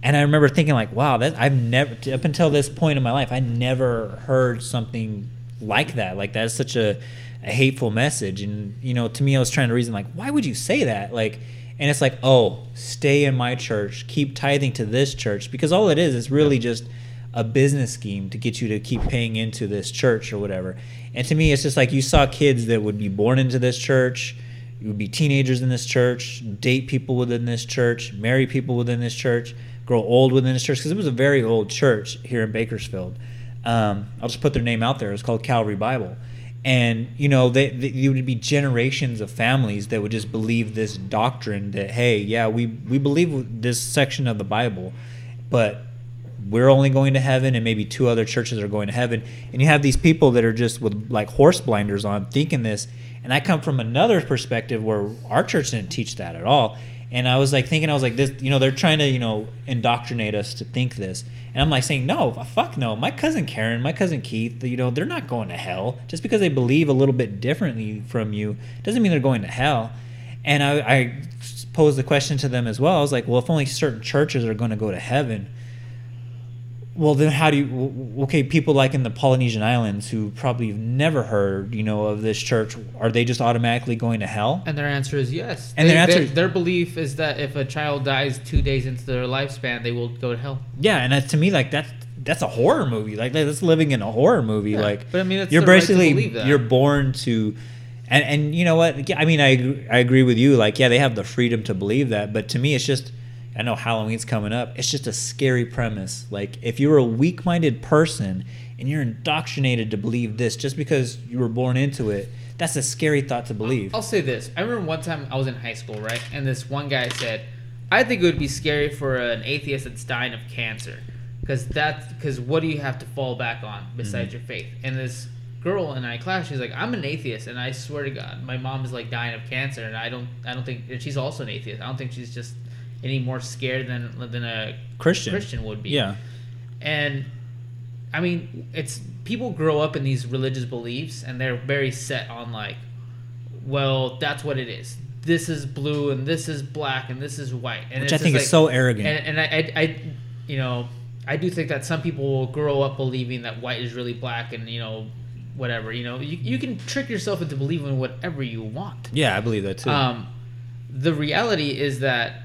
And I remember thinking, like, wow, that I've never up until this point in my life, I never heard something like that. Like that's such a, a hateful message. And you know, to me, I was trying to reason, like, why would you say that? Like, and it's like, oh, stay in my church, keep tithing to this church, because all it is is really just a business scheme to get you to keep paying into this church or whatever. And to me, it's just like you saw kids that would be born into this church, you would be teenagers in this church, date people within this church, marry people within this church, grow old within this church, because it was a very old church here in Bakersfield. Um, I'll just put their name out there. It's called Calvary Bible. And you know, they, they, you would be generations of families that would just believe this doctrine that, hey, yeah, we we believe this section of the Bible, but we're only going to heaven and maybe two other churches are going to heaven. And you have these people that are just with like horse blinders on thinking this. And i come from another perspective where our church didn't teach that at all. And i was like thinking i was like this you know they're trying to you know indoctrinate us to think this. And i'm like saying no uh, fuck no. My cousin karen my cousin keith you know they're not going to hell. Just because they believe a little bit differently from you doesn't mean they're going to hell. And i, I posed the question to them as well. I was like well if only certain churches are going to go to heaven well, then how do you? Okay, people like in the Polynesian Islands who probably have never heard, you know, of this church, are they just automatically going to hell? And their answer is yes. And They- their answer their, their belief is that if a child dies two days into their lifespan, they will go to hell. Yeah, and that, to me, like that's that's a horror movie. Like that's living in a horror movie. Yeah, like, but I mean, you're right basically that. you're born to, and and you know what? Yeah, I mean, I I agree with you. Like, yeah, they have the freedom to believe that, but to me, it's just. I know Halloween's coming up. It's just a scary premise. Like, if you're a weak minded person and you're indoctrinated to believe this just because you were born into it, that's a scary thought to believe. I'll say this. I remember one time I was in high school, right? And this one guy said, "I think it would be scary for an atheist that's dying of cancer, because that's because what do you have to fall back on besides mm-hmm. your faith?" And this girl in my class, she's like, "I'm an atheist, and I swear to God, my mom is like dying of cancer, and I don't, I don't think and she's also an atheist. I don't think she's just any more scared than than a Christian. Christian would be." Yeah. and I mean, it's people grow up in these religious beliefs, and they're very set on like, well, that's what it is. This is blue, and this is black, and this is white, and Which it's I think just is so arrogant. And, and I, I, I, you know, I do think that some people will grow up believing that white is really black, and you know, whatever. You know, you, you can trick yourself into believing whatever you want. Yeah, I believe that too. Um, the reality is that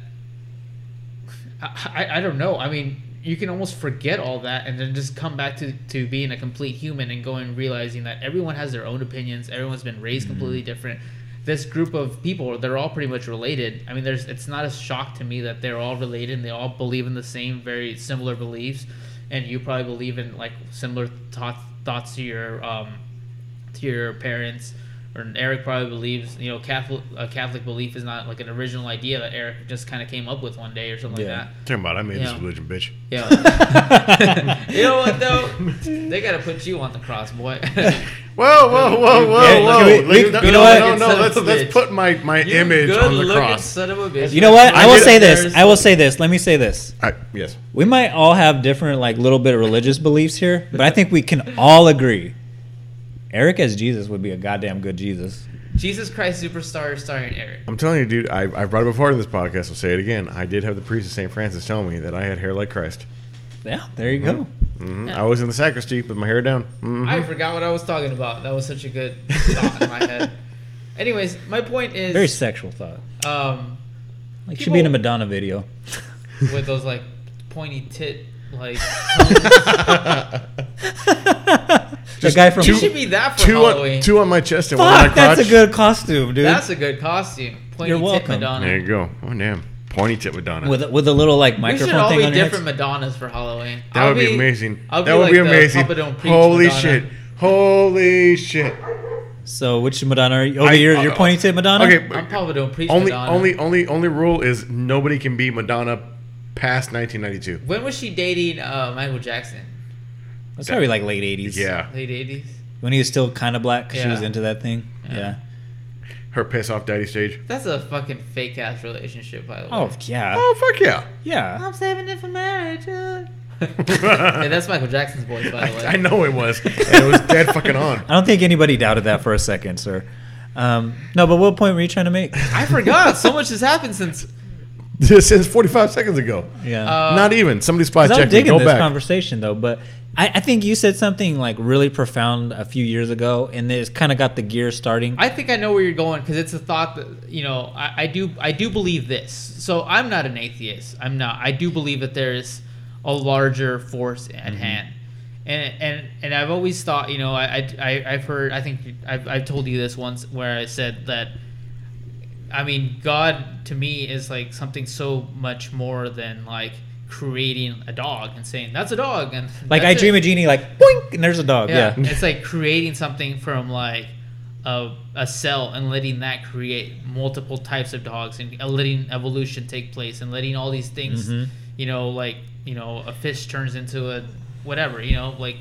I, I, don't know. I mean, you can almost forget all that and then just come back to, to being a complete human and going realizing that everyone has their own opinions. Everyone's been raised completely different. This group of people, they're all pretty much related. I mean, there's it's not a shock to me that they're all related and they all believe in the same, very similar beliefs. And you probably believe in like similar thoughts thoughts to your um, to your parents or Eric probably believes, you know, Catholic a Catholic belief is not like an original idea that Eric just kind of came up with one day or something Yeah. like that. Talking about I made this Yeah. religion, bitch. Yeah. (laughs) (laughs) you know what though? They gotta put you on the cross, boy. (laughs) Whoa, whoa, whoa, whoa, Yeah, whoa! can we- Like, we- no, you know what? No, no, Son let's let's put my my You image on the cross. Son of a bitch. You know what? I I will say this. I will say this. Let me say this. I, yes. We might all have different, like, little bit of religious beliefs here, but I think we can all agree. Eric as Jesus would be a goddamn good Jesus. Jesus Christ Superstar starring Eric. I'm telling you, dude. I, I've brought it before in this podcast. I'll say it again. I did have the priest of St. Francis tell me that I had hair like Christ. Yeah, there you go. hmm I was in the sacristy with my hair down. hmm I forgot what I was talking about. That was such a good thought in my head. (laughs) Anyways, my point is Very sexual thought. um, Like, should be in a Madonna video. with those like pointy tit like (laughs) the guy from. you should be that for Two Halloween. on, two on my chest and one on my Fuck, that's a good costume, dude. That's a good costume. Pointy You're tit welcome. Madonna. There you go. Oh damn, pointy tip Madonna. with with a little like microphone we should microphone all thing be on different head. Madonnas for Halloween. that I'll would be, amazing. I'll that be would like be the amazing. Papa Don't Preach Holy Madonna. shit! Holy shit! So which Madonna are you? Oh, I- your your uh, pointy tip Madonna. Okay, I'm Papa Don't Preach only Madonna. only only only rule is nobody can be Madonna past 1992. When was she dating uh, Michael Jackson? It's probably like late '80s. Yeah, Late 80s. when he was still kind of black. 'cause She Yeah. was into that thing. Yeah. Yeah. her piss off daddy stage. That's a fucking fake ass relationship, by the way. Oh yeah. Oh fuck yeah! Yeah. I'm saving it for marriage. (laughs) uh. hey, that's Michael Jackson's voice, by the way. I, I know it was. And it was dead fucking on. (laughs) I don't think anybody doubted that for a second, sir. Um, no, but what point were you trying to make? I forgot. So much has happened since. (laughs) Since 45 seconds ago. Yeah. Uh, Not even. Somebody spot 'Cause I'm check me. digging Go this back. conversation though, but I, I think you said something like really profound a few years ago, and it's kind of got the gear starting. I think I know where you're going because it's a thought that you know. I, I do. I do believe this. So I'm not an atheist. I'm not. I do believe that there is a larger force at hand, and and and I've always thought. You know, I I I've heard. I think I've I've told you this once where I said that. I mean, God to me is like something so much more than like creating a dog and saying that's a dog and like I dream it." a genie, like boink, and there's a dog. Yeah, Yeah. it's like creating something from like a, a cell and letting that create multiple types of dogs and uh, letting evolution take place and letting all these things, Mhm. you know, like you know, a fish turns into a whatever, you know, like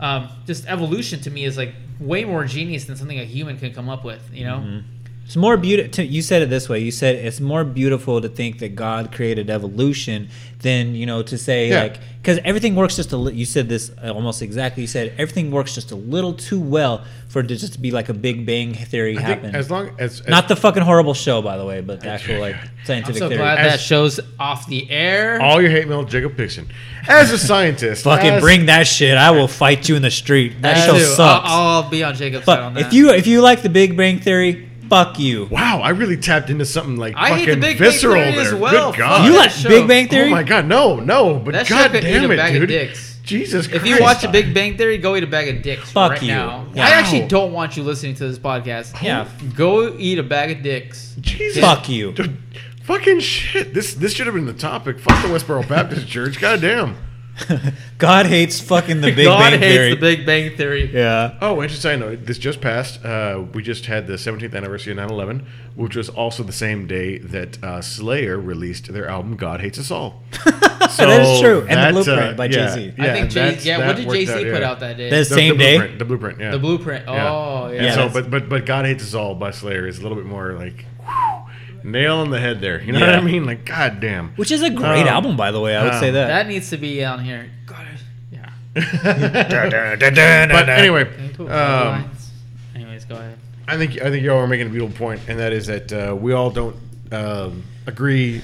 um, just evolution to me is like way more genius than something a human can come up with, you know. Mm-hmm. It's more beautiful. You said it this way. You said it's more beautiful to think that God created evolution than you know to say Yeah. like because everything works just a. Li- you said this uh, almost exactly. You said everything works just a little too well for it to just be like a Big Bang theory I happen. as long as, as Not the fucking horrible show, by the way, but the (laughs) actual like scientific I'm scientific so theory. glad As- that show's off the air. all your hate mail, Jacob Pixon. As a (laughs) scientist, Fucking as- bring that shit. I will fight you in the street. That show too. sucks. I'll, I'll be on Jacob's side on that. If you if you like the Big Bang Theory, fuck you. Wow, I really tapped into something like I hate fucking the Big Bang visceral Theory there. as well. Good God. Fuck You that like show. Big Bang oh Theory? Oh my God, no, no, but That show God could eat damn a it, bag of dude. dicks. Jesus If you watch The Big Bang Theory, go eat a bag of dicks Fuck right you. now. Yeah. I actually don't want you listening to this podcast. Yeah. Go eat a bag of dicks. Jesus. Fuck you. Dude, fucking shit. This this should have been the topic. Fuck the Westboro Baptist Church. God damn. (laughs) God hates fucking the Big bang theory. God Bang hates Theory. the Big Bang Theory. yeah. Oh, interesting side note. This just passed. Uh, we just had the 17th anniversary of 9/11, which was also the same day that uh, Slayer released their album "God Hates Us All." (laughs) so that is true. And The that, Blueprint by Jay-Z. I yeah, think Jay, that's- yeah. that What did worked Jay Z put yeah. out that day? The The, same the day? Blueprint, the blueprint, yeah. the Blueprint. Oh, yeah. And Yeah, so, but but but God hates us all by Slayer is a little bit more like whew, nail on the head there. You know what Yeah. I mean? Like, god damn. Which is a great Um, album, by the way. I would say um, that. that needs to be on here. God, yeah. (laughs) But anyway, Can you put um, lines? Anyways, go ahead. I think I think y'all are making a beautiful point, and that is that uh, we all don't um, agree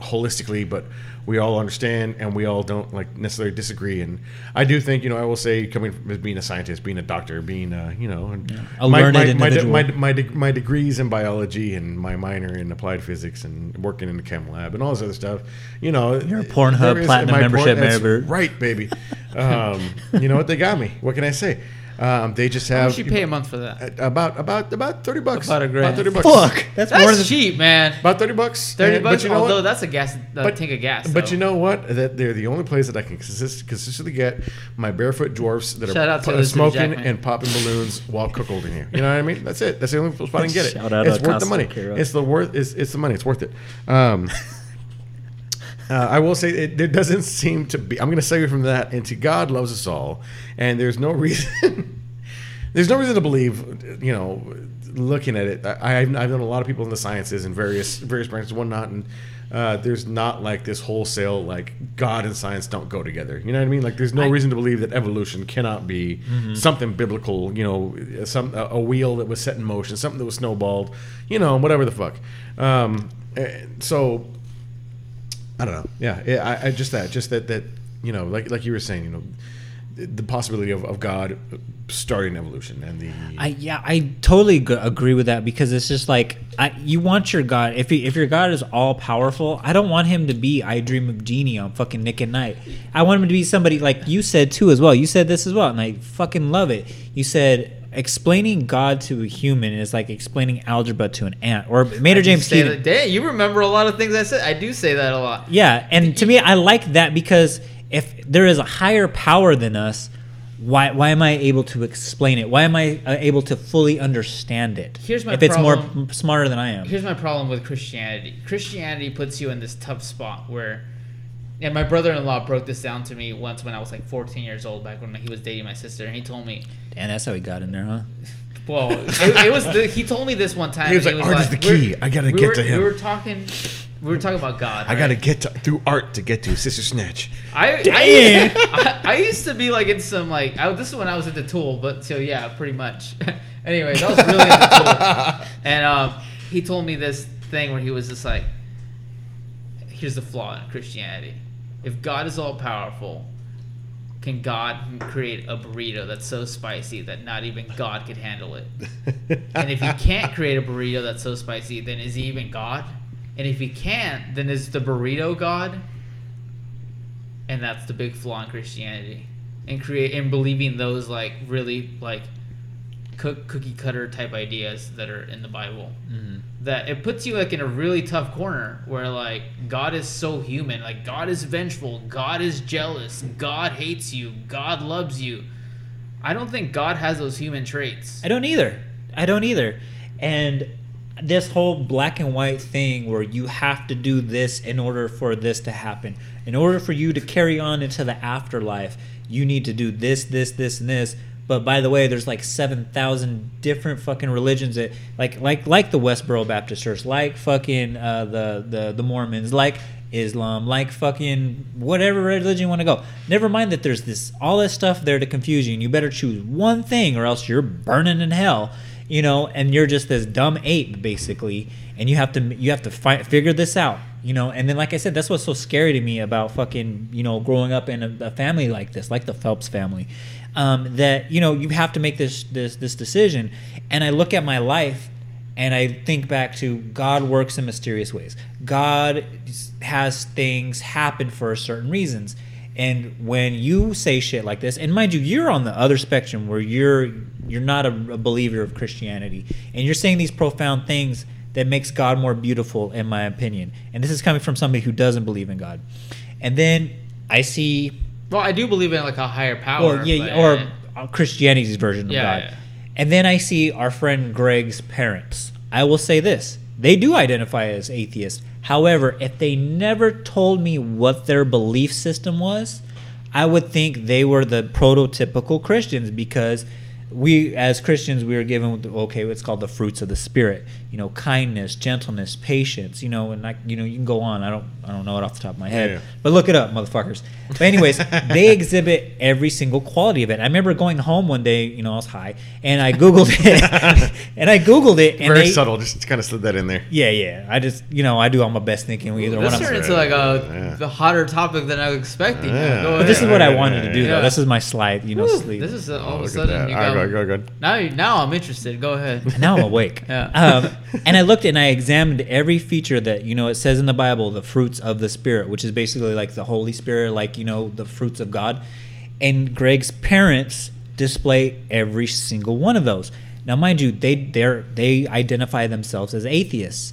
holistically, but we all understand, and we all don't like necessarily disagree. And I do think, you know, I will say, coming from as being a scientist, being a doctor, being a, you know, and A my, learned my, my, individual. my, my, deg- my degrees in biology and my minor in applied physics and working in the chem lab and all this other stuff, you know, You're a Pornhub platinum my membership member. right, baby. Um, you know what? They got me. What can I say? Um, they just have. How have much you pay a month for that? about about about thirty bucks. About a grand. thirty bucks. Fuck, that's, more That's than cheap, man. About thirty bucks. Thirty And- bucks. You know although what? that's a gas, a tank of gas. But though. you know what? That they're the only place that I can consist, consistently get my barefoot dwarfs that Shout are out to pu- smoking Jackman. and popping balloons while cookholding here. You know what I mean? That's it. That's the only spot I can get it. (laughs) Shout out it's to worth the money. Casa Kira. It's the worth. It's, it's the money. It's worth it. Um, (laughs) uh, I will say it, there doesn't (laughs) seem to be. I'm going to segue from that into God loves us all, and there's no (laughs) reason. there's no reason to believe. You know, looking at it, I, I've, I've known a lot of people in the sciences and various various branches, whatnot, and uh, there's not like this wholesale like God and science don't go together. You know what I mean? Like there's no reason to believe that evolution cannot be something biblical. You know, some a, a wheel that was set in motion, something that was snowballed. You know, whatever the fuck. Um, eh, so I don't know. Yeah, yeah I, I just that, just that, that you know, like like you were saying, you know, the possibility of, of God starting evolution and the I yeah, I totally g- agree with that because it's just like I, you want your God. If he, if your God is all powerful, I don't want him to be I Dream of Jeannie on fucking Nick at Night. I want him to be somebody like you said too as well. You said this as well, and I fucking love it. You said explaining God to a human is like explaining algebra to an ant. Or Mater James Keaton. Dang, you remember a lot of things I said. I do say that a lot. Yeah, and to me, I like that because if there is a higher power than us, why why am I able to explain it? Why am I uh, able to fully understand it? Here's my if it's more problem. smarter than I am. Here's my problem with Christianity. Christianity puts you in this tough spot where, and my brother-in-law broke this down to me once when I was like 14 years old, back when he was dating my sister, and he told me, and that's how he got in there, huh? (laughs) well, it, it was the, he told me this one time. He was and like, "Art is the key. I gotta we get were- to him." We were talking, we were talking about God. I got to get to, through art to get to Sister Snatch. I, Damn. I, (laughs) I, I used to be like in some like I, this is when I was at the Tool, but so yeah, pretty much. (laughs) Anyways, I was really into Tool, and um, he told me this thing where he was just like, "Here's the flaw in Christianity: if God is all powerful, can God create a burrito that's so spicy that not even God could handle it? (laughs) and if he can't create a burrito that's so spicy, then is he even God? And if he can't, then is the burrito God?" and that's the big flaw in Christianity, and create and believing those like really like cook, cookie cutter type ideas that are in the Bible. Mm-hmm. That it puts you like in a really tough corner where like God is so human, like God is vengeful, God is jealous, God hates you, God loves you. I don't think God has those human traits. I don't either. I don't either. And this whole black and white thing where you have to do this in order for this to happen. In order for you to carry on into the afterlife, you need to do this, this, this, and this. But by the way, there's like seven thousand different fucking religions that like like like the Westboro Baptist Church, like fucking uh, the the the Mormons, like Islam, like fucking whatever religion you want to go. Never mind that there's this all this stuff there to confuse you, and you better choose one thing or else you're burning in hell. You know, and you're just this dumb ape basically, and you have to you have to fi- figure this out. You know, and then like I said, that's what's so scary to me about fucking you know growing up in a, a family like this, like the Phelps family, um, that you know you have to make this this this decision. And I look at my life and I think back to God works in mysterious ways. God has things happen for certain reasons. And when you say shit like this, and mind you, you're on the other spectrum where you're you're not a, a believer of Christianity, and you're saying these profound things that makes God more beautiful, in my opinion. And this is coming from somebody who doesn't believe in God. And then I see Well, I do believe in like a higher power. or yeah, but- or uh, Christianity's version of Yeah, God. yeah. And then I see our friend Greg's parents. I will say this: they do identify as atheists. However, if they never told me what their belief system was, I would think they were the prototypical Christians because we as Christians we are given okay it's called the fruits of the spirit you know kindness gentleness patience you know and like you know you can go on I don't I don't know it off the top of my head Yeah. but look it up motherfuckers but anyways (laughs) they exhibit every single quality of it I remember going home one day you know I was high and I googled it (laughs) and I googled it and Very they, subtle. Just kind of slid that in there. yeah yeah I just you know I do all my best thinking with either This when turned I'm into like a Yeah. the hotter topic than I was expecting. Yeah. But this is ahead. what I Yeah, wanted to do yeah. though this is my slide you know Woo, sleep This is uh, all Oh, of a sudden you got go, go, go. now. Now I'm interested. Go ahead. (laughs) now I'm awake. Yeah. Um, and I looked and I examined every feature that you know it says in the Bible, the fruits of the Spirit, which is basically like the Holy Spirit, like you know the fruits of God. And Greg's parents display every single one of those. Now, mind you, they they they identify themselves as atheists,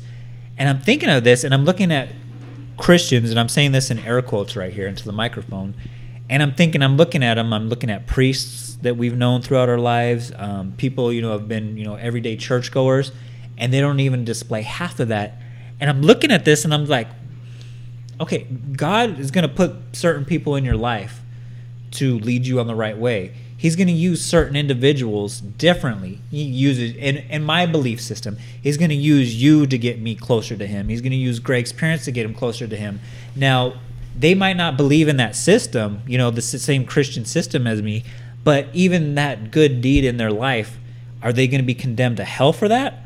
and I'm thinking of this, and I'm looking at Christians, and I'm saying this in air quotes right here into the microphone, and I'm thinking, I'm looking at them, I'm looking at priests that we've known throughout our lives, um, people you know have been you know everyday churchgoers, and they don't even display half of that, and I'm looking at this, and I'm like, okay, God is going to put certain people in your life to lead you on the right way. He's going to use certain individuals differently. He uses, in, in my belief system, he's going to use you to get me closer to him. He's going to use Greg's parents to get him closer to him. Now, they might not believe in that system, you know, the same Christian system as me, but even that good deed in their life, are they going to be condemned to hell for that?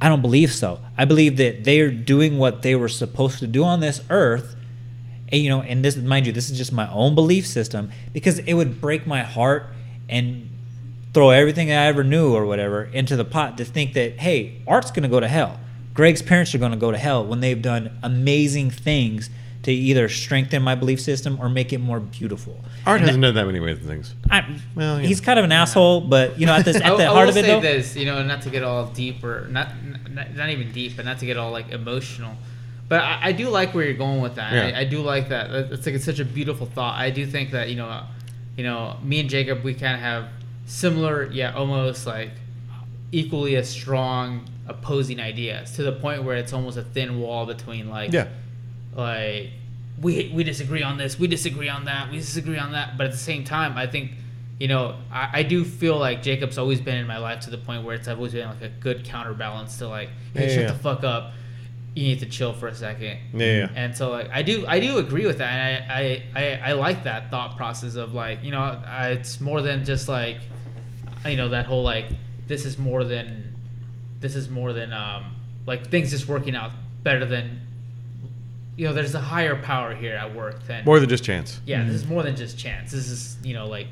I don't believe so. I believe that they are doing what they were supposed to do on this earth. And, you know, and this, mind you, this is just my own belief system because it would break my heart and throw everything I ever knew or whatever into the pot to think that, hey, Art's going to go to hell. Greg's parents are going to go to hell when they've done amazing things to either strengthen my belief system or make it more beautiful. Art And hasn't done that many weird things. I, Well, yeah. he's kind of an asshole, but you know, at, this, at (laughs) the I heart will of it, say though, this, you know, not to get all deep or not, not, not even deep, but not to get all like emotional. But I, I do like where you're going with that. Yeah. I, I do like that. That- It's like it's such a beautiful thought. I do think that you know, uh, you know, me and Jacob, we kind of have similar, yeah, almost like equally as strong opposing ideas to the point where it's almost a thin wall between like Yeah. Like we we disagree on this, we disagree on that, we disagree on that. But at the same time, I think you know I, I do feel like Jacob's always been in my life to the point where it's always been like a good counterbalance to like, hey, Yeah, shut yeah. the fuck up. You need to chill for a second. Yeah, yeah. And so like I do I do agree with that. And I I, I, I like that thought process of like you know I, it's more than just like you know that whole like this is more than this is more than um like things just working out better than you know there's a higher power here at work than More than just chance. yeah this is mm-hmm. more than just chance this is you know like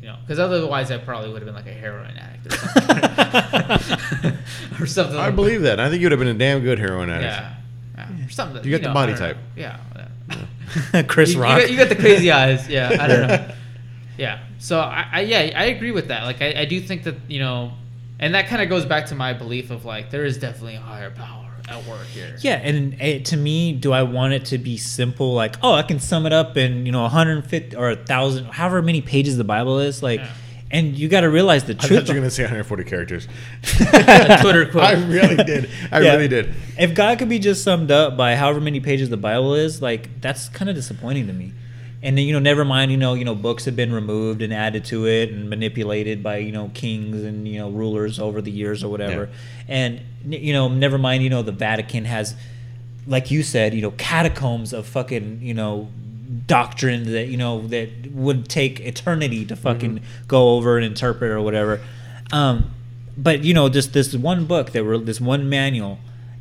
you know because otherwise I probably would have been like a heroin addict or something (laughs) or something I believe that. I think you'd have been a damn good heroin addict. yeah, yeah. Or something that- You got the know, body type. know. yeah, yeah. (laughs) Chris you, you Rock. got, you got the crazy eyes. Yeah, I don't know. (laughs) Yeah. So I, I yeah I agree with that. Like I, I do think that you know, and that kind of goes back to my belief of like there is definitely a higher power at work here. Yeah, and it, to me, do I want it to be simple? Like, oh, I can sum it up in you know 150 or a thousand, however many pages the Bible is. Like, Yeah. and you got to realize the I truth. thought you were going to say 140 characters. (laughs) Twitter (laughs) quote. I really did. I Yeah. really did. If God could be just summed up by however many pages the Bible is, like that's kind of disappointing to me. And then, you know, never mind, you know, you know, books have been removed and added to it and manipulated by you know kings and you know rulers over the years or whatever. And you know, never mind, you know, the Vatican has, like you said, you know, catacombs of fucking you know doctrine that you know that would take eternity to fucking go over and interpret or whatever. Um, but you know, just this one book that were this one manual,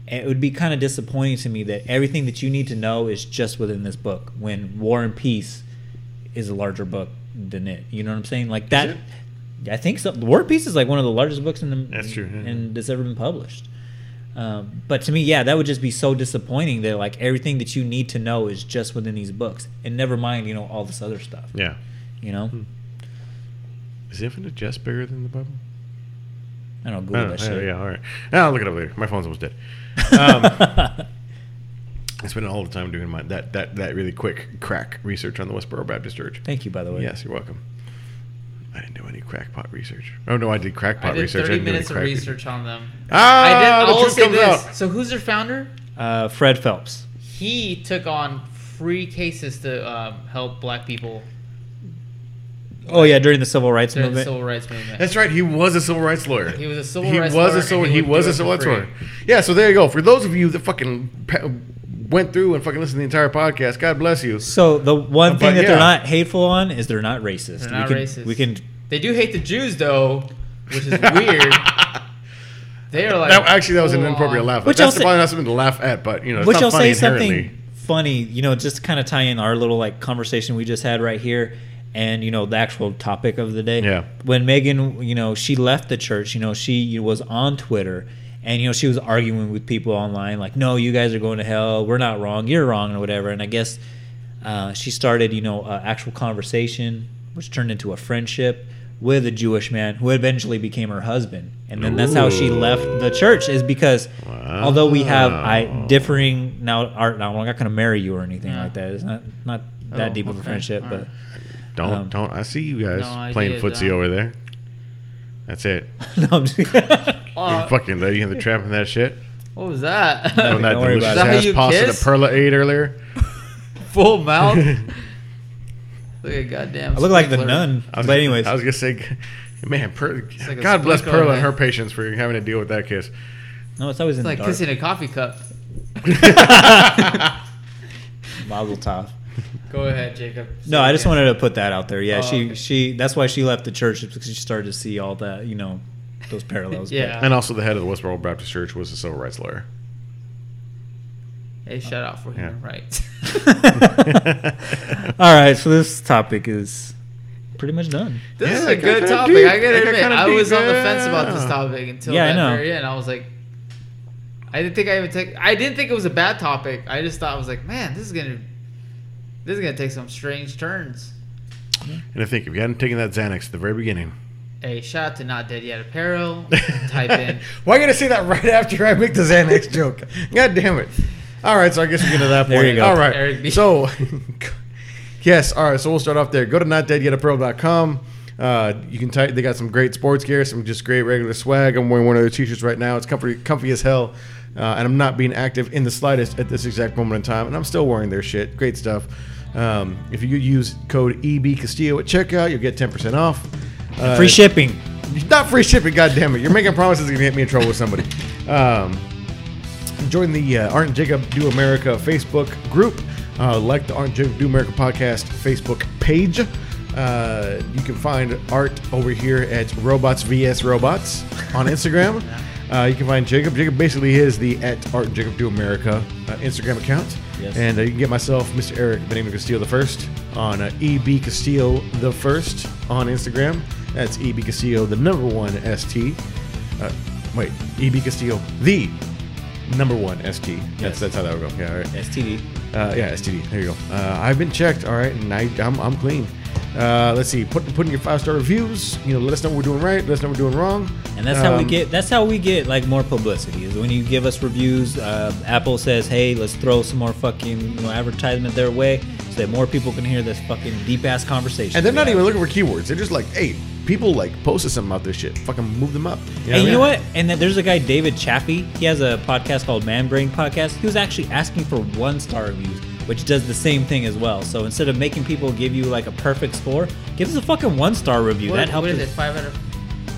it would be kind of disappointing to me that everything that you need to know is just within this book. When War and Peace is a larger book than it. You know what I'm saying? Like that. I think so. War and Peace is like one of the largest books in the That's true, yeah. and that's ever been published. Um, but to me, yeah, that would just be so disappointing that like everything that you need to know is just within these books, and never mind, you know, all this other stuff. Yeah. You know, Hmm. Is Infinite Jest bigger than the Bible? I don't I Google don't that know. shit. Yeah, yeah, all right. I'll look it up later. My phone's almost dead. Um, (laughs) I spent all the time doing my that that that really quick crack research on the Westboro Baptist Church. Thank you, by the way. Yes, you're welcome. I didn't do any crackpot research. Oh no, I did crackpot I did research. 30 didn't do any minutes of crack research on them. Ah, I did. I the will truth say comes this. out. So who's their founder? Uh, Fred Phelps. He took on free cases to um, help black people Oh yeah, during the civil rights during the movement. civil rights movement. That's right. He was a civil rights lawyer. He was a civil he rights was lawyer a civil. He, he was a civil rights lawyer. Yeah. So there you go. For those of you that fucking went through and fucking listened to the entire podcast, God bless you. so the one But thing that yeah. they're not hateful on is they're not racist. They're not we can, racist. We can. They do hate the Jews though, which is weird. (laughs) they are like That, actually, that was an inappropriate on- laugh. Which That's say- probably not something to laugh at, but you know, it's Which not I'll funny say inherently. something funny, you know, just kind of tie in our little like conversation we just had right here, and you know the actual topic of the day. Yeah. When Megan, you know, she left the church. You know, she was on Twitter. And you know she was arguing with people online, like, "No, you guys are going to hell. We're not wrong. You're wrong, or whatever." And I guess uh, she started, you know, uh, actual conversation, which turned into a friendship with a Jewish man who eventually became her husband, and then that's how she left the church. Is because although we have I differing now, art now I'm not going to marry you or anything Yeah. like that. It's not not that Oh, deep of a friendship, All but right. Don't Um, don't. I see you guys No playing idea, footsie Don. over there. That's it. (laughs) no, I'm just- (laughs) you fucking lady in the trap and that shit. What was that? When (laughs) that Don't worry delicious about it. Is that how ass you pasta kiss? that Perla ate earlier. Full mouth. Look at goddamn. I look like the nun. I was, But anyways, I was gonna say, man, per, like God bless sprinkler, Perla and her patience for having to deal with that kiss. no, it's always in It's like the dark. kissing a coffee cup. Mazel tov. (laughs) Go ahead, Jacob. No, I just wanted to put that out there. Yeah, Oh, she okay. she that's why she left the church because she started to see all that you know those parallels. Yeah. And also, the head of the Westboro Baptist Church was a civil rights lawyer. Hey, shout out for human Yeah. rights. (laughs) all right, so this topic is pretty much done. This Yeah, is a good topic. deep. I gotta admit, I was deep, on the fence about this topic until Yeah, I that know. very end. I was like, I didn't think I even take. I didn't think it was a bad topic. I just thought I was like, man, this is gonna, this is gonna take some strange turns. And I think if you hadn't taken that Xanax at the very beginning, Hey, shout out to Not Dead Yet Apparel. (laughs) Type in. Why you gotta say that right after I make the Xanax joke? God damn it! All right, so I guess we get to that point. There you go. All right, Eric B. so (laughs) yes, all right. So we'll start off there. Go to notdeadyetapparel.com. Uh, you can type. They got some great sports gear, some just great regular swag. I'm wearing one of their t-shirts right now. It's comfy, comfy as hell. Uh, and I'm not being active in the slightest at this exact moment in time. And I'm still wearing their shit. Great stuff. Um, if you use code EB Castillo at checkout, you'll get 10% off. Uh, Free shipping. not free shipping, God damn it! You're making promises you're gonna get me in trouble with somebody. Um, join the uh, Art and Jacob Do America Facebook group. Uh, like the Art and Jacob Do America podcast Facebook page. Uh, you can find Art over here at Robots vs Robots on Instagram. (laughs) Uh, you can find Jacob. Jacob basically is the at Art and Jacob Do America uh, Instagram account. Yes. And uh, you can get myself, Mr. Eric Benigno Castillo the First, on uh, EB Castillo the First on Instagram. That's EB Castillo, the number one ST. Uh, wait, EB Castillo, the number one ST. That's Yes. that's how that would go. Yeah, all right. STD. Uh, yeah, STD. There you go. Uh, I've been checked. All right, and I, I'm, I'm clean. Uh, let's see. Put put in your five star reviews. You know, let us know what we're doing right. Let us know what we're doing wrong. And that's how we Um, get. That's how we get like more publicity. Is when you give us reviews. Uh, Apple says, "Hey, let's throw some more fucking you know advertisement their way, so that more people can hear this fucking deep ass conversation." And they're not even looking for keywords. They're just like, hey, people like posted something about this shit. Fucking move them up. And you know what? And then there's a guy, David Chaffee. He has a podcast called Man Brain Podcast. He was actually asking for one star reviews, which does the same thing as well. So instead of making people give you like a perfect score, give us a fucking one star review. What, that helps what is us it? Five out of.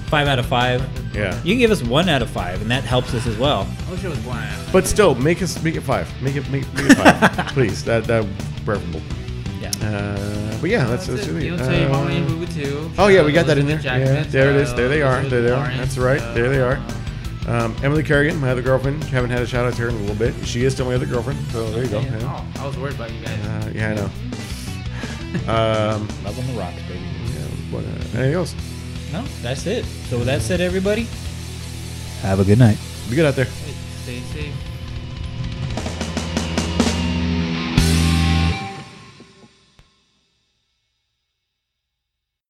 five out of five. Yeah. You can give us one out of five, and that helps us as well. I wish it was one out of. But still, make us make it five. Make it make, make it five, (laughs) please. That that preferable. Yeah. Uh, but yeah, that's, that's, it. it. You don't tell your mama Uh, move it too. Oh yeah, we got that in there. Yeah, there it is. There they are. There they are. That's right. There they are. Um, Emily Kerrigan, my other girlfriend. Haven't had a shout out to her in a little bit. She is still my other girlfriend. So there you go. yeah. Yeah, Oh, I was worried about you guys. uh, yeah I know. (laughs) Um, Love on the rocks, baby. yeah, but, uh, anything else? No, that's it. So with that said, everybody, have a good night. Be good out there. Stay safe.